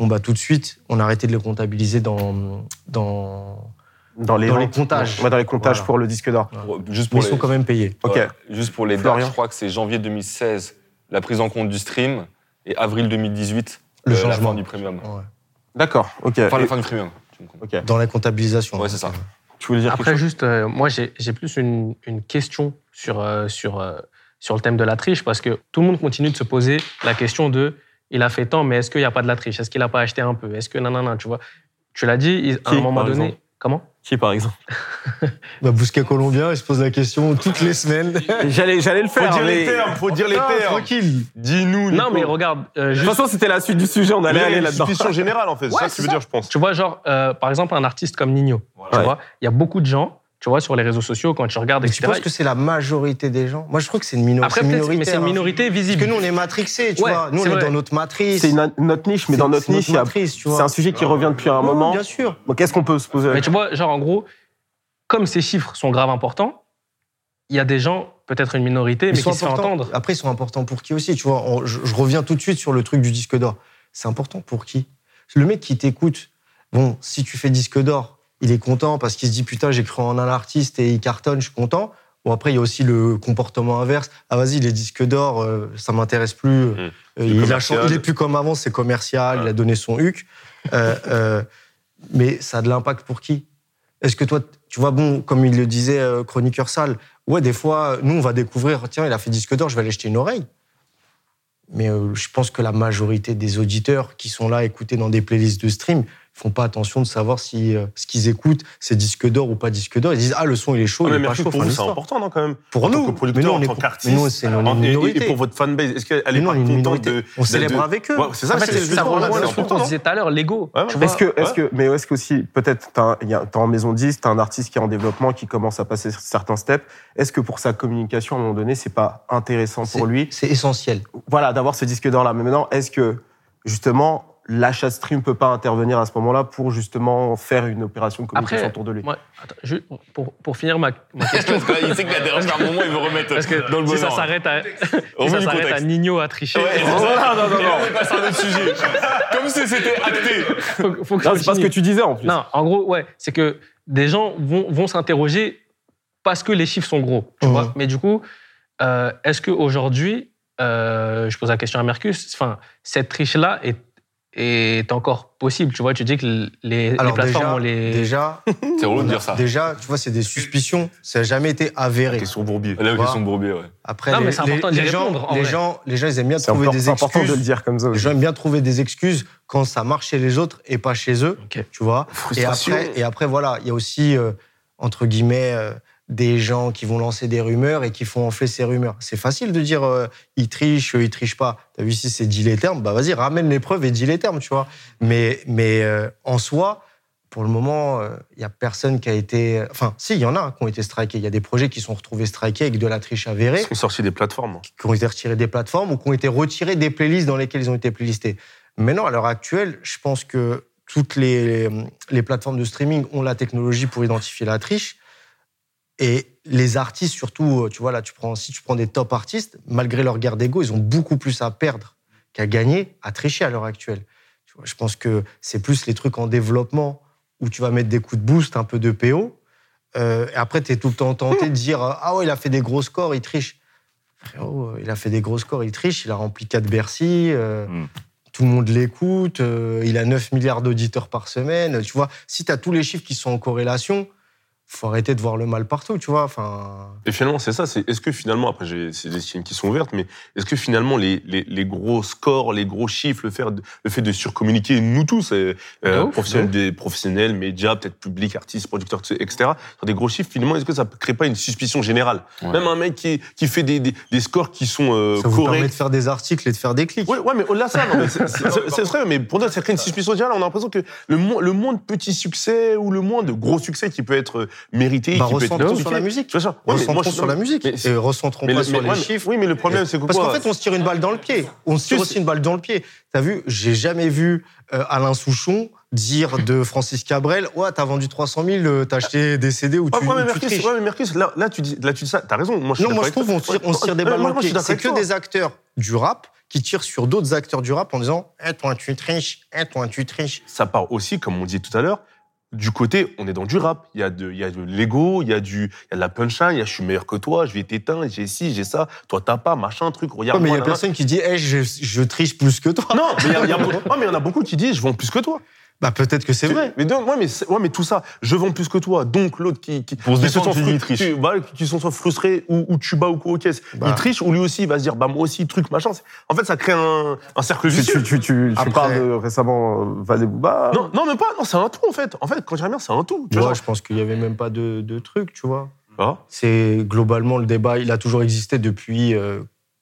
bon bah tout de suite, on a arrêté de les comptabiliser dans, dans... dans les, Dans les ventes. comptages. Ouais, dans les comptages Voilà. pour le disque d'or. Juste Mais ils sont quand même payés. Ok. Ouais, juste pour les dates, Florian. je crois que c'est janvier 2016, la prise en compte du stream, et avril 2018, Le euh, la changement. fin du premium. Ouais. D'accord. Ok. Enfin, Et- la fin du premium. Dans la comptabilisation. Ouais, c'est ça. Tu voulais dire Après, juste, euh, moi, j'ai j'ai plus une, une question sur, euh, sur, euh, sur le thème de la triche, parce que tout le monde continue de se poser la question de il a fait tant, mais est-ce qu'il n'y a pas de la triche? Est-ce qu'il n'a pas acheté un peu? Est-ce que non, non, non, tu vois? Tu l'as dit, il- à Qui, un moment par donné. exemple? Comment? Qui, par exemple? Bah, Bousquet Colombien, il se pose la question toutes les semaines. J'allais, j'allais le Faut faire. dire mais- les termes, faut dire les Ah, termes. tranquille. Dis-nous. Non, mais regarde, euh, De juste, toute façon, c'était la suite du sujet, on allait Mais aller là-dedans. suspicion générale, en fait. C'est Ouais, ça que tu c'est veux ça. dire, je pense. tu vois, genre, euh, par exemple, un artiste comme Nino, tu Ouais. vois, il y a beaucoup de gens, tu vois, sur les réseaux sociaux, quand tu regardes, Mais tu etc. penses que c'est la majorité des gens? Moi, je trouve que c'est une, minor- Après, c'est peut-être, mais c'est une hein. minorité Parce visible. que nous, on est matrixés, tu Ouais, vois. Nous, on est vrai. dans notre matrice. C'est notre niche, mais dans notre niche, il y a- matrice, tu vois. c'est un sujet qui revient depuis un moment. Bien sûr. Bon, Qu'est-ce qu'on peut se poser? Mais tu vois, genre, en gros, comme ces chiffres sont grave importants, il y a des gens, peut-être une minorité, mais qui se importants. entendre. Après, ils sont importants pour qui aussi, tu vois? On- je, je reviens tout de suite sur le truc du disque d'or. C'est important pour qui? Le mec qui t'écoute, bon, si tu fais disque d'or, il est content parce qu'il se dit putain, j'ai cru en un artiste et il cartonne, je suis content. Bon, après, il y a aussi le comportement inverse. Ah, vas-y, les disques d'or, euh, ça m'intéresse plus. Euh, il, a il est plus comme avant, c'est commercial, il a donné son huc. Euh, euh, mais ça a de l'impact pour qui? Est-ce que toi, tu vois, bon, comme il le disait, chroniqueur sale, ouais, des fois, nous, on va découvrir, tiens, il a fait disque d'or, je vais aller jeter une oreille. Mais je pense que la majorité des auditeurs qui sont là, écoutés dans des playlists de stream, font pas attention de savoir si euh, ce qu'ils écoutent, c'est disque d'or ou pas disque d'or. Ils disent, ah, le son, il est chaud, Ah, il mais est pas merci chaud. pour fin vous, c'est important, non, quand même. Pour en nous, tant que mais producteur, nous, on en est tant pour- qu'artiste, c'est et- minorité. et pour votre fanbase, est-ce qu'elle est nous, pas on une contente minorité. de... On célèbre de- avec eux. Ouais, c'est ça, fait, c'est ça important. disait tout à l'heure, l'ego. Ouais, ouais. Est-ce que, est-ce Ouais. que, mais est-ce qu'aussi, peut-être, t'es en maison 10, t'as un artiste qui est en développement, qui commence à passer certains steps. Est-ce que pour sa communication, à un moment donné, c'est pas intéressant pour lui C'est essentiel. voilà, d'avoir ce disque d'or là. Mais maintenant, est-ce que justement l'achat de stream peut pas intervenir à ce moment-là pour justement faire une opération de communication Après, autour de lui moi, attends, je- pour, pour finir ma, ma question, Parce que là, il sait que la à un moment, il veut remettre parce que dans le si ça s'arrête à, si ça s'arrête à. Nino à tricher, Ouais, c'est ça. non, non, non, Et là, on est passé à un autre sujet. Comme si c'était acté. faut, faut que Non, je c'est pas ce que tu disais en plus. Non, en gros, ouais, c'est que des gens vont, vont s'interroger parce que les chiffres sont gros, tu Mhm. vois. Mais du coup, euh, est-ce qu'aujourd'hui, euh, je pose la question à Mercus, enfin, cette triche-là est, est encore possible, tu vois Tu dis que les, les Alors plateformes déjà, ont les... déjà, C'est relou de dire ça. déjà, tu vois, c'est des suspicions. Ça n'a jamais été avéré. Question Bourbier. Là, Voilà. question Bourbier, ouais. Après, Non, les, mais c'est important les- les gens, répondre, en les vrai. gens, les gens, ils aiment bien C'est trouver des c'est important de le excuses. dire comme ça. Les aussi. gens aiment bien trouver des excuses quand ça marche chez les autres et pas chez eux, Ok. tu vois. Et après, et après, voilà, il y a aussi, euh, entre guillemets, euh, des gens qui vont lancer des rumeurs et qui font enfler ces rumeurs. C'est facile de dire euh, ils trichent, euh, ils trichent pas. T'as vu si c'est dit les termes, bah vas-y, ramène les preuves et dis les termes, tu vois. Mais, mais euh, en soi, pour le moment, il y a personne qui a été. Enfin, si, il y en a qui ont été strikés. Il y a des projets qui sont retrouvés strikés avec de la triche avérée Ils sont sortis des plateformes. qui ont été retirés des plateformes ou qui ont été retirés des playlists dans lesquelles ils ont été playlistés. Maintenant, à l'heure actuelle, je pense que toutes les, les plateformes de streaming ont la technologie pour identifier la triche. Et les artistes, surtout, tu vois, là, tu prends, si tu prends des top artistes, malgré leur guerre d'ego, ils ont beaucoup plus à perdre qu'à gagner, à tricher à l'heure actuelle. Tu vois, je pense que c'est plus les trucs en développement où tu vas mettre des coups de boost, un peu de PO. Euh, et après, tu es tout le temps tenté de dire Ah ouais, il a fait des gros scores, il triche. Frérot, il a fait des gros scores, il triche, il a rempli 4 Bercy, euh, Mm. tout le monde l'écoute, euh, il a 9 milliards d'auditeurs par semaine. Tu vois, si tu as tous les chiffres qui sont en corrélation, faut arrêter de voir le mal partout, tu vois. Enfin, Et finalement, c'est ça. C'est est-ce que finalement, après, j'ai- c'est c'est une question ouverte, mais est-ce que finalement les, les, les gros scores, les gros chiffres, le fait de, le fait de surcommuniquer, nous tous, euh, euh, ouf, professionnels, des professionnels, médias, peut-être publics, artistes, producteurs, etc., sur des gros chiffres, finalement, est-ce que ça ne crée pas une suspicion générale? Ouais. Même un mec qui, qui fait des, des, des scores qui sont euh, ça vous permet de faire des articles et de faire des clics. Ouais, ouais, mais au-delà de ça, non, mais c'est- c'est c'est vrai, mais pour nous, ça crée une suspicion générale. On a l'impression que le, mo- le moins de petits succès ou le moins de gros succès qui peut être euh, mérité, Bah, recentrons sur la musique. Ouais, recentrons sur la musique et recentrons pas sur les ouais, chiffres. Oui, mais le problème, c'est que Parce qu'en fait, on se tire une balle dans le pied. On se tire aussi une balle dans le pied. T'as vu, j'ai jamais vu euh, Alain Souchon dire de Francis Cabrel Ouais, t'as vendu 300 000, euh, t'as acheté des CD où tu, Ouais, ouais, mais où tu Mercus, triches. ouais, mais Mercus, là, là, tu dis, là, tu dis ça, t'as raison. Moi, je suis Non, moi je trouve on avec se tire, on tire des Ouais, balles dans le pied. C'est que des acteurs du rap qui tirent sur d'autres acteurs du rap en disant Eh, toi, tu triches, Eh, toi, tu triches. Ça part aussi, comme on dit tout à l'heure, du côté, on est dans du rap. Il y a de, il y a de l'ego, il y a du, il y a de la punchline, il y a je suis meilleur que toi, je vais t'éteindre, j'ai ci, j'ai ça, toi t'as pas, machin, truc, regarde. mais il y a là, là. personne qui dit Eh, je, je triche plus que toi. Non, mais il y, a- y a beaucoup- mais il y en a beaucoup qui disent je vends plus que toi. Bah peut-être que c'est vrai. Mais, donc, ouais, mais, ouais, mais tout ça, je vends plus que toi. Donc l'autre qui, qui, Pour se qui défendre, tu dis, frus- il triche. qui- voilà, qui sont soit frustrés ou, ou tu bats ou quoi aux caisses. Bah. Il triche ou lui aussi il va se dire bah moi aussi truc machin. C'est- En fait ça crée un, un cercle Tu, vicieux. tu, tu, tu, tu Après- parles de récemment euh, Booba. Non, non, même pas. Non, c'est un tout en fait. En fait, quand j'aime bien, c'est un tout. Tu Moi, vois, je pense qu'il y avait même pas de, de truc, tu vois. Ah. C'est globalement le débat, il a toujours existé depuis, euh,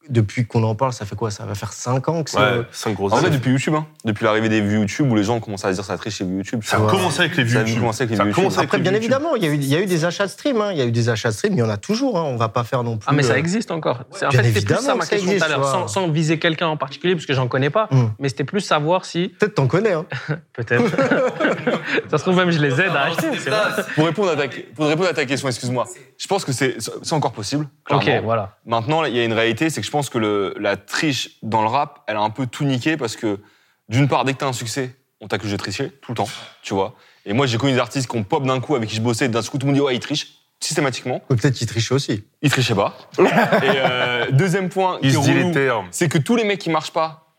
depuis qu'on en parle. Ça fait quoi? Ça va faire 5 ans que c'est. Ouais, cinq grosses En vrai, années. depuis YouTube, hein. depuis l'arrivée des vues YouTube, où les gens commencent à se dire ça triche chez vues YouTube. Ça a Ouais. commencé avec les vues Ça a YouTube. commencé avec les Ça vues YouTube. Après, les bien YouTube. évidemment, il y, a eu, il y a eu des achats de stream. hein. Il y a eu des achats de stream, il y en a toujours. Hein. On va pas faire non plus. Ah, mais ça euh, existe encore. C'est en Bien fait, c'était plus évidemment ça ma ça question tout à existe, l'heure, sans, viser quelqu'un en particulier, parce que j'en connais pas, Hum. mais c'était plus savoir si, Peut-être t'en connais. Hein. peut-être, ça se trouve même je les aide à acheter. à ta, pour répondre à ta question, excuse-moi, je pense que c'est encore possible. Ok, clairement. voilà. Maintenant, il y a une réalité, c'est que je pense que le, la triche dans le rap, elle a un peu tout niqué parce que, d'une part, dès que t'as un succès, on t'accuse de tricher tout le temps, tu vois. Et moi, j'ai connu des artistes qui ont pop d'un coup avec qui je bossais, et d'un coup, tout le monde dit ouais, il triche systématiquement. Ou Peut-être qu'il trichait aussi. Il trichait pas. Et euh, deuxième point, Il qui se est dit les relou, termes. c'est que tous les mecs qui marchent pas,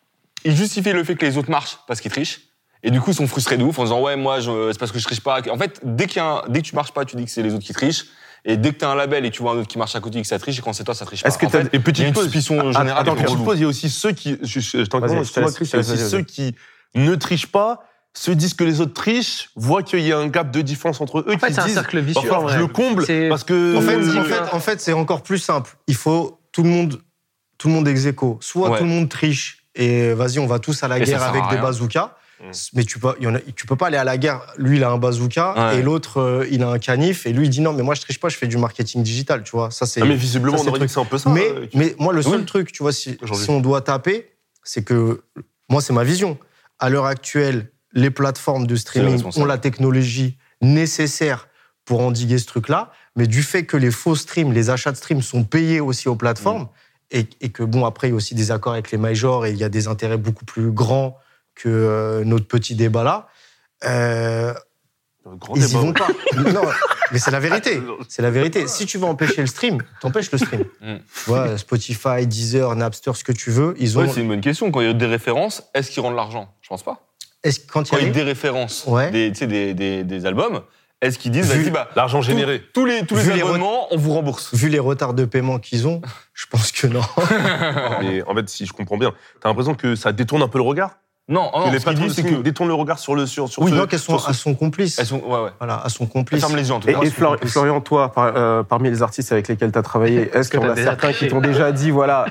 ils justifient le fait que les autres marchent parce qu'ils trichent. Et du coup, ils sont frustrés de ouf en disant ouais, moi, c'est parce que je triche pas. En fait, dès, qu'il y a un- dès que tu marches pas, tu dis que c'est les autres qui trichent. Et dès que tu as un label et que tu vois un autre qui marche à côté et que ça triche, et quand c'est toi, ça triche pas. Est-ce que t'as- fait, et petite il y a une suspicion Ah, générale. Attends, petite pause, il y a aussi ceux qui. Je, je, je aussi ceux qui ne trichent pas, se disent que les autres trichent, voient qu'il y a un gap de différence entre eux, En fait, qui c'est se un disent. cercle va vicieux. je le comble parce que. En fait, en fait, en fait, c'est encore plus simple. Il faut tout le monde, tout le monde ex aequo. Soit Ouais. tout le monde triche et vas-y, on va tous à la Et guerre avec des bazookas. Mm. Mais tu peux, il y en a- tu peux pas aller à la guerre. Lui, il a un bazooka Ouais. et l'autre, euh, il a un canif. Et lui, il dit non, mais moi, je triche pas, je fais du marketing digital. Tu vois, ça c'est. Ah, mais visiblement, ça, on aurait dit que c'est un peu ça. mais, euh, mais moi, le seul Oui. truc, tu vois, si, on doit taper, c'est que moi, c'est ma vision. À l'heure actuelle, les plateformes de streaming ont la technologie nécessaire pour endiguer ce truc-là, mais du fait que les faux streams, les achats de streams sont payés aussi aux plateformes, Mm. et, et que, bon, après, il y a aussi des accords avec les majors et il y a des intérêts beaucoup plus grands que euh, notre petit débat-là, euh, un grand ils y débat. vont pas. non, mais c'est la vérité. C'est la vérité. Si tu veux empêcher le stream, t'empêches le stream. Mm. Tu vois, Spotify, Deezer, Napster, ce que tu veux, ils ont. Ouais, c'est une bonne question. Quand il y a des références, est-ce qu'ils rendent l'argent? Je pense pas. Est-ce quand il Quand y il y a des- références, Ouais. des, tu sais, des, des, des albums, est-ce qu'ils disent, Vu bah, L'argent généré. tous les, tous les abonnements, on vous rembourse. Vu les retards de paiement qu'ils ont, je pense que non. Mais en fait, si je comprends bien, t'as l'impression que ça détourne un peu le regard? Non, oh non, les ce c'est que. détournent le regard sur le. Sur, sur oui, ce- non, qu'elles sont sur ce- à son complice. Elles sont, ouais, ouais. Voilà, à son Elles complice. ferment les yeux, en tout Et, cas. et Flor- Florian, toi, par- euh, parmi les artistes avec lesquels tu as travaillé, est-ce qu'il y en a certains qui t'ont déjà dit, voilà,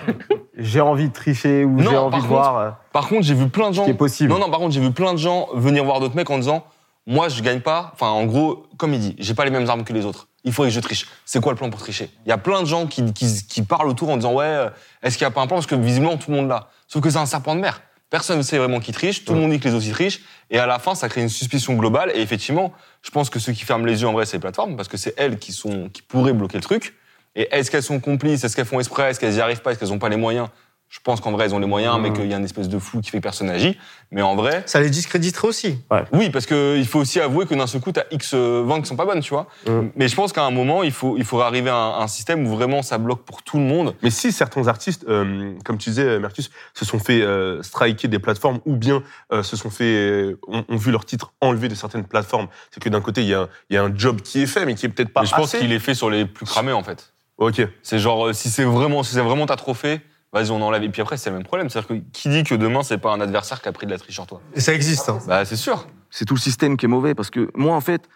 j'ai envie de tricher ou Non, j'ai envie de contre, voir euh, Par contre, j'ai vu plein de gens. ce qui est possible Non, non, par contre, j'ai vu plein de gens venir voir d'autres mecs en disant Moi, je gagne pas. Enfin, en gros, comme il dit, j'ai pas les mêmes armes que les autres. Il faudrait que je triche. C'est quoi le plan pour tricher? Il y a plein de gens qui, qui, qui parlent autour en disant Ouais, euh, est-ce qu'il n'y a pas un plan? Parce que visiblement, tout le monde l'a. Sauf que c'est un serpent de mer. Personne ne sait vraiment qui triche. Tout le monde dit que les autres trichent. Et à la fin, ça crée une suspicion globale. Et effectivement, je pense que ceux qui ferment les yeux, en vrai, c'est les plateformes. Parce que c'est elles qui, sont, qui pourraient bloquer le truc. Et est-ce qu'elles sont complices Est-ce qu'elles font exprès Est-ce qu'elles y arrivent pas Est-ce qu'elles n'ont pas les moyens Je pense qu'en vrai, elles ont les moyens, mais qu'il y a une espèce de flou qui fait que personne n'agit. Mais en vrai, Ça les discréditerait aussi. oui, parce qu'il faut aussi avouer que d'un seul coup, tu as X euh, ventes qui sont pas bonnes, tu vois. Mm. Mais je pense qu'à un moment, il, faut, il faudrait arriver à un, un système où vraiment ça bloque pour tout le monde. Mais si certains artistes, euh, comme tu disais, Mercus, se sont fait euh, striker des plateformes ou bien euh, se sont fait, euh, ont, ont vu leur titre enlevé de certaines plateformes, c'est que d'un côté, il y, a, un- il y a un job qui est fait, mais qui est peut-être pas Mais je pense qu'il est fait sur les plus cramés, en fait. Ok. C'est genre, si c'est vraiment, si c'est vraiment ta trophée, vas-y, on enlève. Et puis après, c'est le même problème. C'est-à-dire que qui dit que demain, c'est pas un adversaire qui a pris de la triche sur toi Et ça existe. hein. Bah, c'est sûr. C'est tout le système qui est mauvais parce que moi, en fait,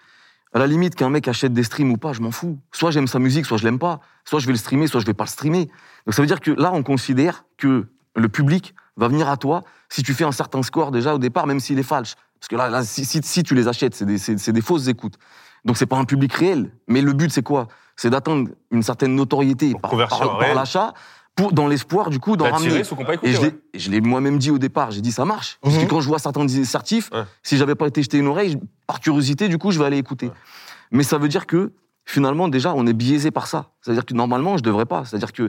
à la limite, qu'un mec achète des streams ou pas, je m'en fous. Soit j'aime sa musique, soit je l'aime pas. Soit je vais le streamer, soit je vais pas le streamer. Donc ça veut dire que là, on considère que le public va venir à toi si tu fais un certain score déjà au départ, même s'il est falche. Parce que là, là si, si- si tu les achètes, c'est des, c'est- c'est des fausses écoutes. Donc c'est pas un public réel. Mais le but, c'est quoi? C'est d'atteindre une certaine notoriété par, l'achat, pour dans l'espoir du coup d'en ramener. Pas écouté. Et je ouais. l'ai- et je l'ai moi-même dit au départ, j'ai dit ça marche. Parce que Mhm. quand je vois certains dissertifs, Ouais. si j'avais pas été jeter une oreille, par curiosité, du coup, je vais aller écouter. Mais ça veut dire que, finalement, déjà, on est biaisé par ça. C'est-à-dire que normalement, je devrais pas. C'est-à-dire que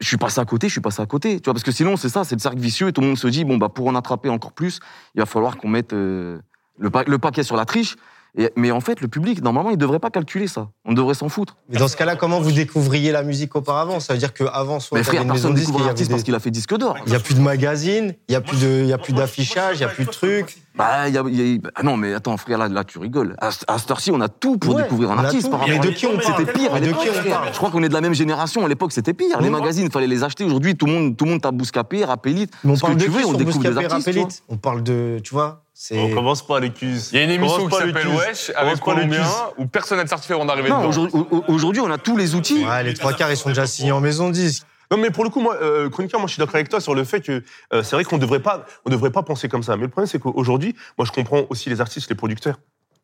je suis passé à côté, je suis passé à côté. Tu vois, parce que sinon, c'est ça, c'est le cercle vicieux et tout le monde se dit, bon, bah, pour en attraper encore plus, il va falloir qu'on mette euh, le, pa- le paquet sur la triche. Et- mais en fait, le public, normalement, il devrait pas calculer ça. On devrait s'en foutre. Mais dans ce cas-là, comment vous découvriez la musique auparavant? Ça veut dire qu'avant, soit Mais frère, une personne découvre un avait artiste des- parce qu'il a fait disque d'or. il n'y a plus de magazines, il n'y a plus de- il y a plus d'affichage, il n'y a plus de trucs. Bah, y a- y a- ah non, mais attends, frère, là, là tu rigoles. À, à cette heure-ci, on a tout pour Ouais, découvrir un artiste par Mais de qui on C'était pire. à de qui on parle Je crois qu'on est de la même génération. À l'époque, c'était pire. Les magazines, il fallait les acheter. Aujourd'hui, tout le monde, tout le monde tape Bouscapé, Rappelite. Mais on parle de qui on découvre des artistes. On parle de, tu vois. On commence pas les culs. Il y a une émission qui s'appelle. Wesh avec Colombien où personne n'a de certificat avant d'arriver Non, dedans. aujourd'hui- au- aujourd'hui, on a tous les outils. Ouais, les trois quarts, ils sont déjà signés en maison de disques. Non, mais pour le coup, moi, euh, chroniqueur, moi, je suis d'accord avec toi sur le fait que euh, c'est vrai qu'on devrait pas, on devrait pas penser comme ça. Mais le problème, c'est qu'aujourd'hui, moi, je comprends aussi les artistes, les producteurs.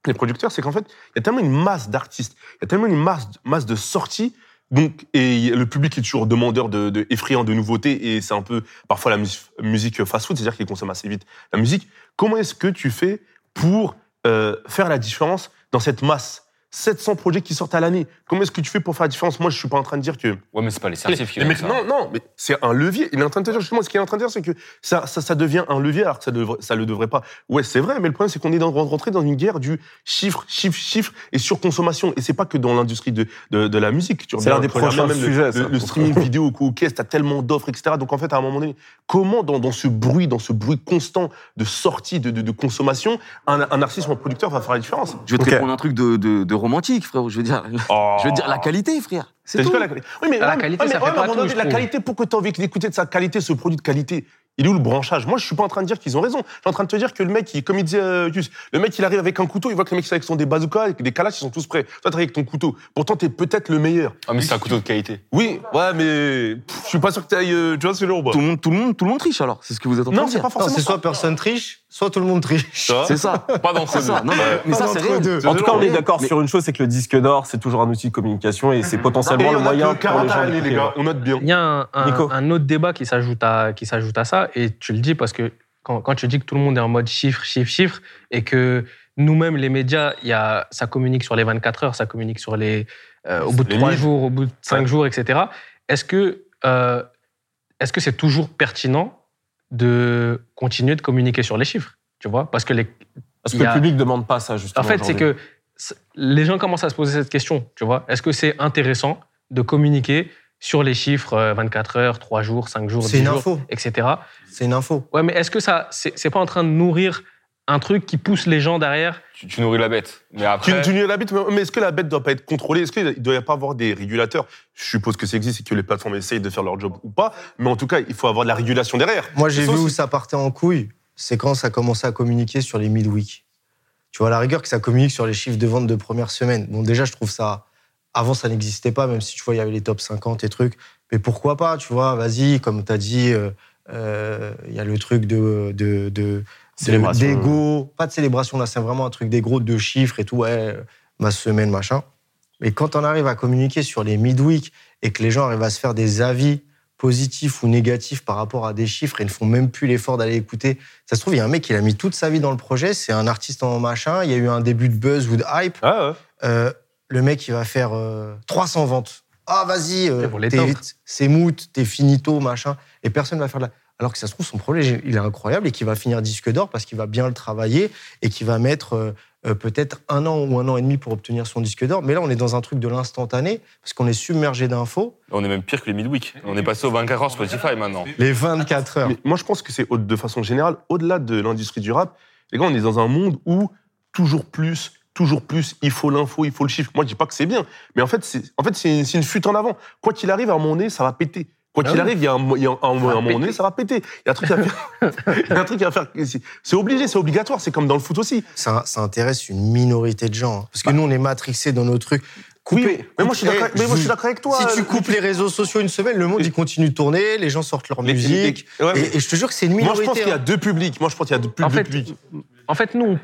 Les producteurs, c'est qu'en fait, il y a tellement une masse d'artistes, il y a tellement une masse, masse de sorties. Donc, et le public est toujours demandeur de, de effrayant de nouveautés et c'est un peu parfois la mus- musique fast-food, c'est-à-dire qu'il consomme assez vite la musique. Comment est-ce que tu fais pour euh, faire la différence dans cette masse 700 projets qui sortent à l'année. Comment est-ce que tu fais pour faire la différence? Moi, je suis pas en train de dire que Ouais, mais c'est pas les certifs qui les viennent mecs- non, non, mais c'est un levier. Il est en train de te dire justement, ce qu'il est en train de dire, c'est que ça, ça, ça devient un levier alors que ça ne ça le devrait pas. Ouais, c'est vrai, mais le problème, c'est qu'on est dans, rentré dans une guerre du chiffre, chiffre, chiffre et surconsommation. Et c'est pas que dans l'industrie de, de, de la musique. C'est l'un des prochains même le- sujets, Le, ça. le streaming vidéo, caisse, t'as tellement d'offres, etc. Donc en fait, à un moment donné, comment dans, dans ce bruit, dans ce bruit constant de sortie, de, de, de consommation, un, un artiste ou un producteur va faire la différence? Je vais te Ok. répondre un truc de, de, de romantique, frère. Je veux dire, je veux dire la qualité, frère. C'est C'est tout. quoi la qualité Oui, mais, la ouais, qualité, ça mais- fait ouais, pas tout, donné, La qualité, pourquoi tu as envie d'écouter de sa qualité, ce produit de qualité? Il est où le branchage? Moi, je suis pas en train de dire qu'ils ont raison. Je suis en train de te dire que le mec, il- comme il disait euh, le mec, il arrive avec un couteau, il voit que les mecs, sont des bazookas, avec des calaches, ils sont tous prêts. Toi, tu avec ton couteau. Pourtant, tu es peut-être le meilleur. Ah, mais c'est un couteau de qualité. Oui, ouais, mais pff, je suis pas sûr que tu ailles. euh, tu vois, c'est lourd. Tout le monde, tout le monde, tout le monde triche alors. C'est ce que vous êtes en train Non, de c'est dire. pas Non, forcément c'est soit personne triche, soit tout le monde triche. C'est ça. Pas dans C'est ça. Non, mais, mais ça, c'est réel. deux. En tout cas, on est d'accord Mais- sur une chose, c'est que le disque d'or, c'est toujours un outil de communication et c'est potentiellement le moyen que pour 40 les gens gars. On note bien. Il y a un, un- Nico. un autre débat qui s'ajoute à, qui s'ajoute à ça, et tu le dis parce que quand, quand tu dis que tout le monde est en mode chiffre, chiffre, chiffre, et que nous-mêmes, les médias, il y a, ça communique sur les 24 heures, ça communique sur les, euh, au bout de Les 3 minutes. jours, au bout de 5 Ouais. jours, etc. Est-ce que euh, est-ce que c'est toujours pertinent de continuer de communiquer sur les chiffres tu vois Parce que les, Parce que a- le public ne demande pas ça, justement. en fait, c'est que les gens commencent à se poser cette question, tu vois. Est-ce que c'est intéressant de communiquer sur les chiffres euh, 24 heures, 3 jours, 5 jours, C'est 10 une jours, info. etc. C'est une info. Ouais, mais est-ce que ça, c'est c'est pas en train de nourrir un truc qui pousse les gens derrière Tu, tu nourris la bête. Mais après. tu nuis la bête, mais est-ce que la bête doit pas être contrôlée? Est-ce qu'il doit y pas avoir des régulateurs? Je suppose que ça existe et que les plateformes essayent de faire leur job ou pas, mais en tout cas, il faut avoir de la régulation derrière. Moi, j'ai vu où ça partait en couille. C'est quand ça commençait à communiquer sur les midweek. Tu vois, à la rigueur, que ça communique sur les chiffres de vente de première semaine. Bon, déjà, je trouve ça. Avant, ça n'existait pas, même si tu vois, il y avait les top 50 et trucs. Mais pourquoi pas, tu vois, vas-y, comme tu as dit, euh, euh, il y a le truc de. de. D'ego. Pas de célébration, là, c'est vraiment un truc d'ego, de chiffres et tout, ouais, ma semaine, machin. Mais quand on arrive à communiquer sur les midweek et que les gens arrivent à se faire des avis positifs ou négatifs par rapport à des chiffres et ne font même plus l'effort d'aller écouter, ça se trouve, il y a un mec qui a mis toute sa vie dans le projet, c'est un artiste en machin, il y a eu un début de buzz ou de hype. Ah ouais. Euh, le mec, il va faire euh, 300 ventes. Ah, vas-y, euh, C'est les t'es- finito, machin. Et personne va faire de la. Alors que ça se trouve, son projet, il est incroyable et qu'il va finir disque d'or parce qu'il va bien le travailler et qu'il va mettre euh, euh, peut-être un an ou un an et demi pour obtenir son disque d'or. Mais là, on est dans un truc de l'instantané parce qu'on est submergé d'infos. On est même pire que les midweek. On est passé aux 24 heures Spotify maintenant. Les 24 heures. Mais moi, je pense que c'est de façon générale, au-delà de l'industrie du rap, les gars, on est dans un monde où toujours plus, toujours plus, il faut l'info, il faut le chiffre. Moi, je dis pas que c'est bien, mais en fait, c'est en fait, une fuite en avant. Quoi qu'il arrive, à un moment donné, ça va péter. Quoi Ah qu'il oui. arrive, il y a un, mo- il y a un, un- va un moment donné, ça va péter. Il y a un truc à faire. Il y a un truc à faire. C'est- obligé, c'est obligatoire. C'est comme dans le foot aussi. Ça, ça intéresse une minorité de gens. hein. Parce que nous, on est matrixés dans nos trucs. Couper- Oui, mais moi, je suis d'accord- Eh, mais moi, je suis vous- d'accord avec toi. Si tu coupes les réseaux sociaux une semaine, le monde, il continue de tourner, les gens sortent leur Les- musique. ouais, et, et je te jure que c'est une Moi, minorité. je pense qu'il y a hein. deux publics. Moi, je pense qu'il y a deux, En fait, publics. En fait, nous,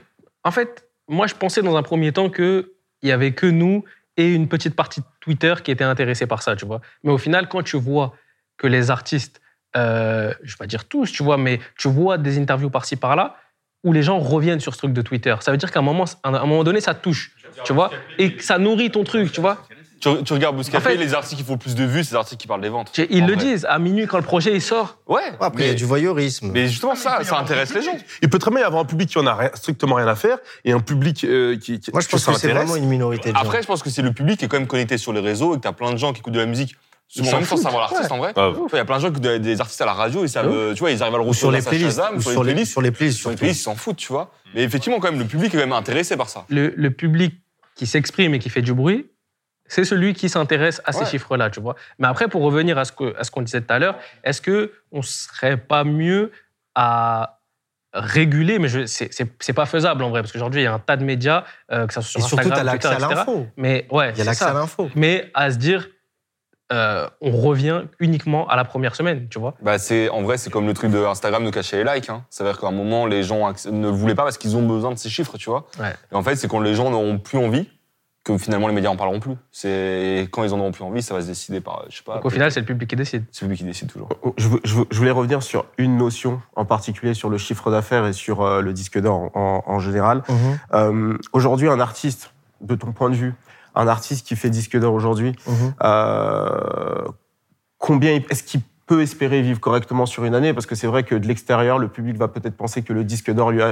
en fait, moi, je pensais dans un premier temps que il y avait que nous et une petite partie de Twitter qui étaient intéressés par ça, tu vois. Mais au final, quand tu vois que les artistes, euh, je vais pas dire tous, tu vois, mais tu vois des interviews par-ci par-là où les gens reviennent sur ce truc de Twitter. Ça veut dire qu'à un moment, à un moment donné, ça te touche, tu vois, et que ça nourrit ton truc, tu vois. Tu, tu regardes Bouscapé, En fait- les artistes qui font le plus de vues, c'est les artistes qui parlent des ventes. Tu Ils le vrai. disent, à minuit, quand le projet il sort. Ouais. Après, il y a du voyeurisme. Mais justement, ça, ça intéresse les gens. Il peut très bien y avoir un public qui en a rien- strictement rien à faire et un public euh, qui, qui Moi, je pense que c'est vraiment une minorité de gens. Après, je pense que c'est le public qui est quand même connecté sur les réseaux et que t'as plein de gens qui écoutent de la musique. Souvent, même sans savoir l'artiste en vrai. Ah, Il y a plein de gens qui écoutent des- artistes à la radio, ils savent, euh, tu vois, ils arrivent à le Ou sur les playlists. Shazam, ou sur sur les playlists. sur les playlists, Sur les surtout. playlists, ils s'en foutent, tu vois. Mais effectivement, quand même, le public est quand même intéressé par ça. Le, le public qui s'exprime et qui fait du bruit, c'est celui qui s'intéresse à ces Ouais. chiffres-là, tu vois. Mais après, pour revenir à ce que- à ce qu'on disait tout à l'heure, est-ce que on serait pas mieux à réguler, mais c'est pas faisable en vrai, parce qu'aujourd'hui, il y a un tas de médias, euh, que ça soit Et sur surtout, tu as Instagram, l'accès Twitter, à etc. l'info. Mais ouais, Il y a l'accès à l'info. Mais à se dire, euh, on revient uniquement à la première semaine, tu vois. Bah, c'est, en vrai, c'est comme le truc de Instagram de cacher les likes. Hein. Ça veut dire qu'à un moment, les gens ne voulaient pas parce qu'ils ont besoin de ces chiffres, tu vois. Ouais. Et en fait, c'est quand les gens n'auront plus envie que finalement les médias en parleront plus. C'est quand ils en auront plus envie, ça va se décider par, je sais pas. Donc au final, c'est le public qui décide. c'est lui qui décide toujours. Je, veux- je voulais revenir sur une notion en particulier sur le chiffre d'affaires et sur euh, le disque d'or en, en- en général. Mhm. Euh, aujourd'hui, un artiste, de ton point de vue, un artiste qui fait disque d'or aujourd'hui, Mhm. euh, combien est-ce qu'il peut espérer vivre correctement sur une année? Parce que c'est vrai que de l'extérieur, le public va peut-être penser que le disque d'or lui,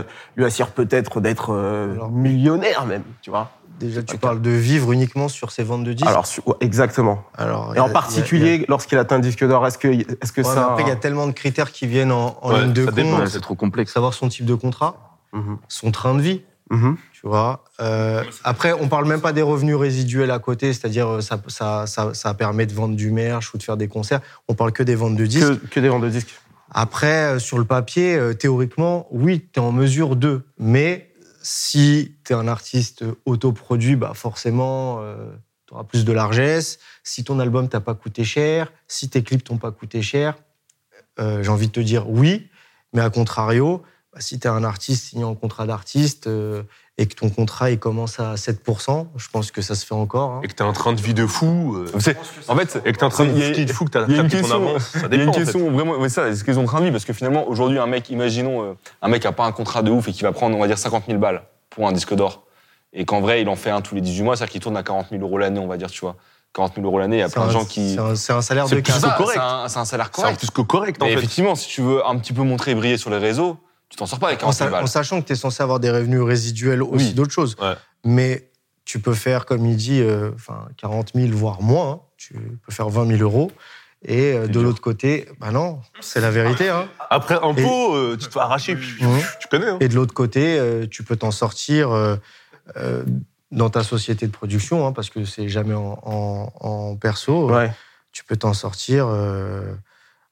assure peut-être d'être euh, millionnaire même, tu vois Déjà, tu parles de vivre uniquement sur ses ventes de disques? Alors, exactement. Alors, Et a- en a- particulier, lorsqu'il atteint le disque d'or, est-ce que, est-ce que Ouais, ça... après, il y a tellement de critères qui viennent en, en Ouais, ligne de ça dépend, compte. C'est trop complexe. Savoir son type de contrat, Mhm. son train de vie, Mhm. Tu vois. Euh, après, on parle même pas des revenus résiduels à côté, c'est-à-dire euh, ça, ça, ça, ça permet de vendre du merch ou de faire des concerts. On parle que des ventes de disques. que, que des ventes de disques. Après, euh, sur le papier, euh, théoriquement, oui, tu es en mesure de. Mais si tu es un artiste autoproduit, bah forcément, tu auras plus de largesse. Si ton album t'a pas coûté cher, si tes clips t'ont pas coûté cher, euh, j'ai envie de te dire oui. Mais à contrario, bah, si tu es un artiste signé en contrat d'artiste euh, et que ton contrat il commence à 7%, je pense que ça se fait encore. hein. Et que t'es en train de vie de fou. euh, C'est- En fait, et que t'es en train de ski de fou, que t'as il y a une t'as pris ton question, avance. Ça il y a une en fait. question vraiment, ouais, ça, est-ce qu'ils ont train de vie Parce que finalement, aujourd'hui, un mec, imaginons, euh, un mec qui a pas un contrat de ouf et qui va prendre, on va dire, 50 000 balles pour un disque d'or. Et qu'en vrai, il en fait un tous les 18 mois, c'est-à-dire qu'il tourne à 40 000 euros l'année, on va dire, tu vois. 40 000 euros l'année, il y a C'est plein de un- gens qui. C'est un, c'est un salaire C'est de plus cadre. ça, correct. c'est un, c'est un salaire C'est un correct. plus que correct, en Mais fait. effectivement, si tu veux un petit peu montrer et briller sur les réseaux, tu t'en sors pas avec en, 40 000 sa- balles. en sachant que tu es censé avoir des revenus résiduels aussi Oui. d'autres choses. Ouais. Mais tu peux faire, comme il dit, euh, enfin 40 000, voire moins. hein. Tu peux faire 20 000 euros. Et euh, de l'autre côté, bah non, c'est la vérité. Hein. Après, pot, euh, tu te fais arracher. Mhm. Tu connais, hein. Et de l'autre côté, euh, tu peux t'en sortir euh, dans ta société de production, parce que c'est jamais en, en- en perso. Ouais. Tu peux t'en sortir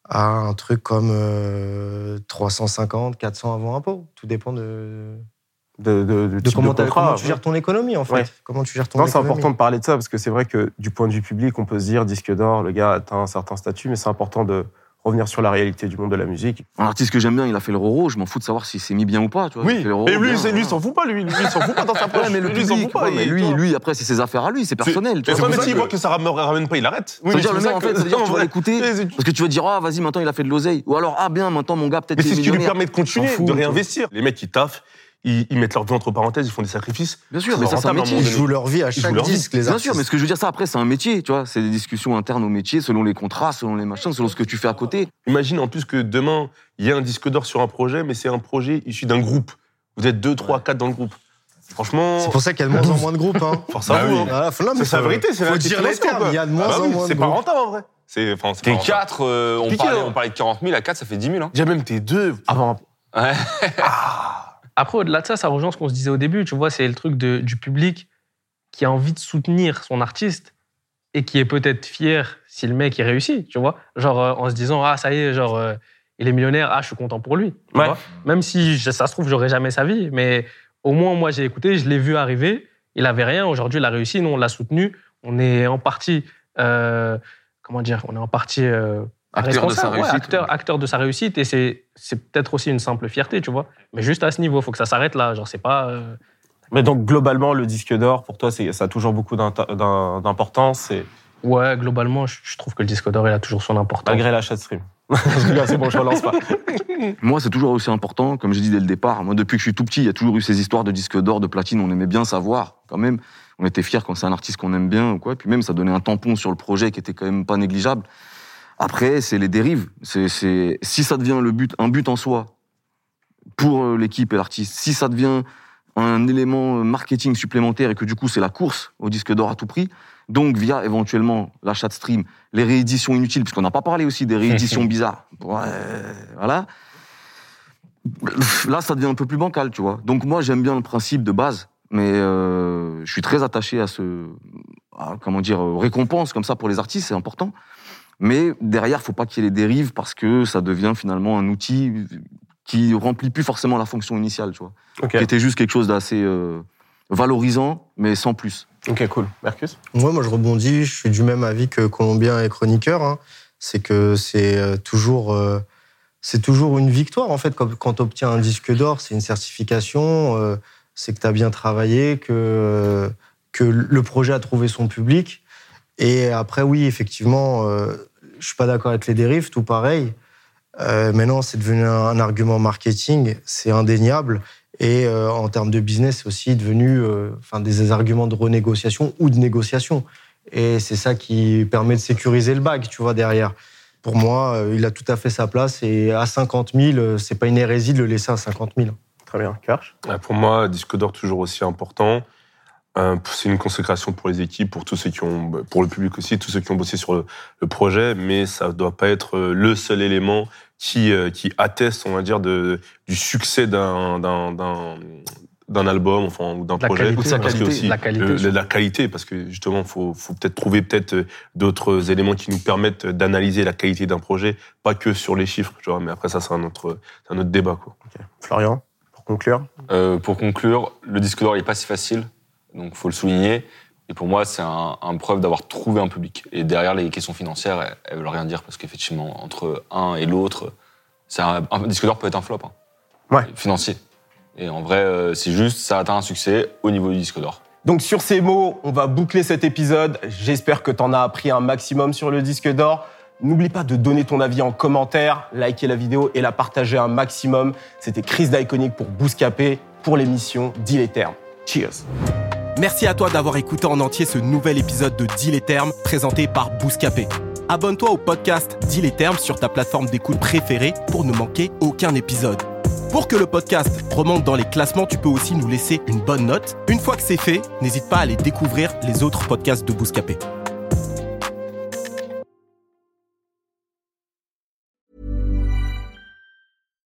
à un truc comme euh, 350, 400 avant impôt. Tout dépend de, De, de, de de type comment, contrat, tu ouais. gères ton économie, en fait. Ouais. Comment tu gères ton Non, c'est important de parler de ça parce que c'est vrai que du point de vue public, on peut se dire disque d'or, le gars atteint un certain statut, mais c'est important de revenir sur la réalité du monde de la musique. Un artiste que j'aime bien, il a fait le Roro, je m'en fous de savoir s'il s'est mis bien ou pas. Tu vois, Oui, Roro, et lui, bien. lui, il s'en fout pas, lui. Lui, il s'en fout pas dans sa poche. Ouais, mais le lui, public, pas. ouais, mais lui, après, c'est ses affaires à lui, c'est personnel. tu vois. ça s'il voit que ça ram- ramène pas, il arrête. Oui, Ça veut mais dire, le mec, en fait, ça veut dire tu vas l'écouter Mais parce que tu vas dire, ah, vas-y, maintenant il a fait de l'oseille. Ou alors, ah, bien, maintenant mon gars, peut-être Mais c'est est ce qui lui permet de continuer, de réinvestir. Les mecs qui taffent, ils, ils mettent leur vie entre parenthèses, ils font des sacrifices. Bien sûr, mais ça, c'est un métier. Ils jouent leur vie à chaque disque, les Bien artistes. sûr, mais ce que je veux dire, ça après, c'est un métier, tu vois. C'est des discussions internes au métier, selon les contrats, selon les machins, selon ce que tu fais à côté. Imagine en plus que demain, il y a un disque d'or sur un projet, mais c'est un projet issu d'un groupe. Vous êtes deux, trois, quatre dans le groupe. Franchement, C'est pour ça qu'il y a de moins en moins de groupes. Hein. force à Bah oui. hein. Mais C'est la faut- vérité, c'est la faut vérité dire les termes. Il y a de moins Ah en oui, moins de C'est pas rentable en vrai. C'est enfin, c'est pas T'es rentable. 4, on, Piqué, parlait, hein. on parlait de 40 000, à 4, ça fait 10 000. Hein. Déjà même t'es deux. Avant, Ouais. Après, au-delà de ça, ça rejoint ce qu'on se disait au début. Tu vois, c'est le truc de- du public qui a envie de soutenir son artiste et qui est peut-être fier si le mec il réussit. Tu vois, genre euh, en se disant ah ça y est, genre euh, il est millionnaire, ah je suis content pour lui. tu Ouais. vois. Même si ça se trouve j'aurais jamais sa vie, mais au moins moi j'ai écouté, je l'ai vu arriver. Il avait rien. Aujourd'hui, il a réussi. Nous, on l'a soutenu. On est en partie, euh, comment dire, on est en partie Acteur de sa ouais, réussite. acteur, acteur de sa réussite. Et c'est, c'est peut-être aussi une simple fierté, tu vois. Mais juste à ce niveau, il faut que ça s'arrête là. Genre, c'est pas. euh, Mais donc, globalement, le disque d'or, pour toi, c'est- ça a toujours beaucoup d'importance, et Ouais, globalement, je, je trouve que le disque d'or, il a toujours son importance. malgré l'achat de stream. c'est bon, je relance pas. Moi, c'est toujours aussi important, comme j'ai dit dès le départ. Moi, depuis que je suis tout petit, il y a toujours eu ces histoires de disques d'or, de platine. On aimait bien savoir, quand même. On était fiers quand c'est un artiste qu'on aime bien ou quoi. Puis même, ça donnait un tampon sur le projet qui était quand même pas négligeable. Après, c'est les dérives. C'est, c'est, si ça devient le but, un but en soi pour euh, l'équipe et l'artiste, si ça devient un élément marketing supplémentaire et que du coup, c'est la course au disque d'or à tout prix, donc via éventuellement l'achat de stream, les rééditions inutiles, puisqu'on n'a pas parlé aussi des rééditions bizarres. Ouais, voilà. Là, ça devient un peu plus bancal, tu vois. Donc moi, j'aime bien le principe de base, mais euh, je suis très attaché à ce, à, comment dire, aux récompenses comme ça pour les artistes, c'est important. Mais derrière, faut pas qu'il y ait les dérives parce que ça devient finalement un outil qui remplit plus forcément la fonction initiale, tu vois. Ok. Qui était juste quelque chose d'assez euh, valorisant, mais sans plus. Ok, cool. Mercus Moi, moi, je rebondis. Je suis du même avis que Colombien et Chroniqueur. hein. C'est que c'est euh, toujours, euh, c'est toujours une victoire, en fait, quand, quand tu obtiens un disque d'or. C'est une certification. euh, c'est que tu as bien travaillé, que, que le projet a trouvé son public. Et après, oui, effectivement, euh, je suis pas d'accord avec les dérives, tout pareil. Euh, maintenant, c'est devenu un, un argument marketing, c'est indéniable. Et euh, en termes de business, c'est aussi devenu euh, enfin, des arguments de renégociation ou de négociation. Et c'est ça qui permet de sécuriser le bac, tu vois, derrière. Pour moi, euh, il a tout à fait sa place. Et à 50 000, euh, c'est pas une hérésie de le laisser à 50 000. Très bien. Kirsch Ouais, Pour moi, disque d'or toujours aussi important. C'est une consécration pour les équipes, pour tous ceux qui ont, pour le public aussi, tous ceux qui ont bossé sur le, le projet, mais ça doit pas être euh, le seul élément qui euh, qui atteste, on va dire, de du succès d'un d'un d'un d'un album, enfin ou d'un La projet, qualité, que ouais. aussi La qualité, le- la qualité, parce que justement, faut faut peut-être trouver peut-être euh, d'autres éléments qui nous permettent d'analyser la qualité d'un projet, pas que sur les chiffres, tu vois. Mais après ça, c'est un autre c'est un autre débat, quoi. Florian, pour conclure Euh, pour conclure, le disque d'or, il est pas si facile, donc faut le souligner. Et pour moi, c'est un, un preuve d'avoir trouvé un public. Et derrière, les questions financières, elles, elles veulent rien dire parce qu'effectivement, entre un et l'autre, un, un disque d'or peut être un flop, hein, Ouais. financier. Et en vrai, euh, c'est juste, ça a atteint un succès au niveau du disque d'or. Donc sur ces mots, on va boucler cet épisode. J'espère que t'en as appris un maximum sur le disque d'or. N'oublie pas de donner ton avis en commentaire, liker la vidéo et la partager un maximum. C'était Chris d'Iconic pour Bouscapé pour l'émission Deal et Terme. Cheers Merci à toi d'avoir écouté en entier ce nouvel épisode de Deal et Terme présenté par Bouscapé. Abonne-toi au podcast Deal et Terme sur ta plateforme d'écoute préférée pour ne manquer aucun épisode. Pour que le podcast remonte dans les classements, tu peux aussi nous laisser une bonne note. Une fois que c'est fait, n'hésite pas à aller découvrir les autres podcasts de Bouscapé.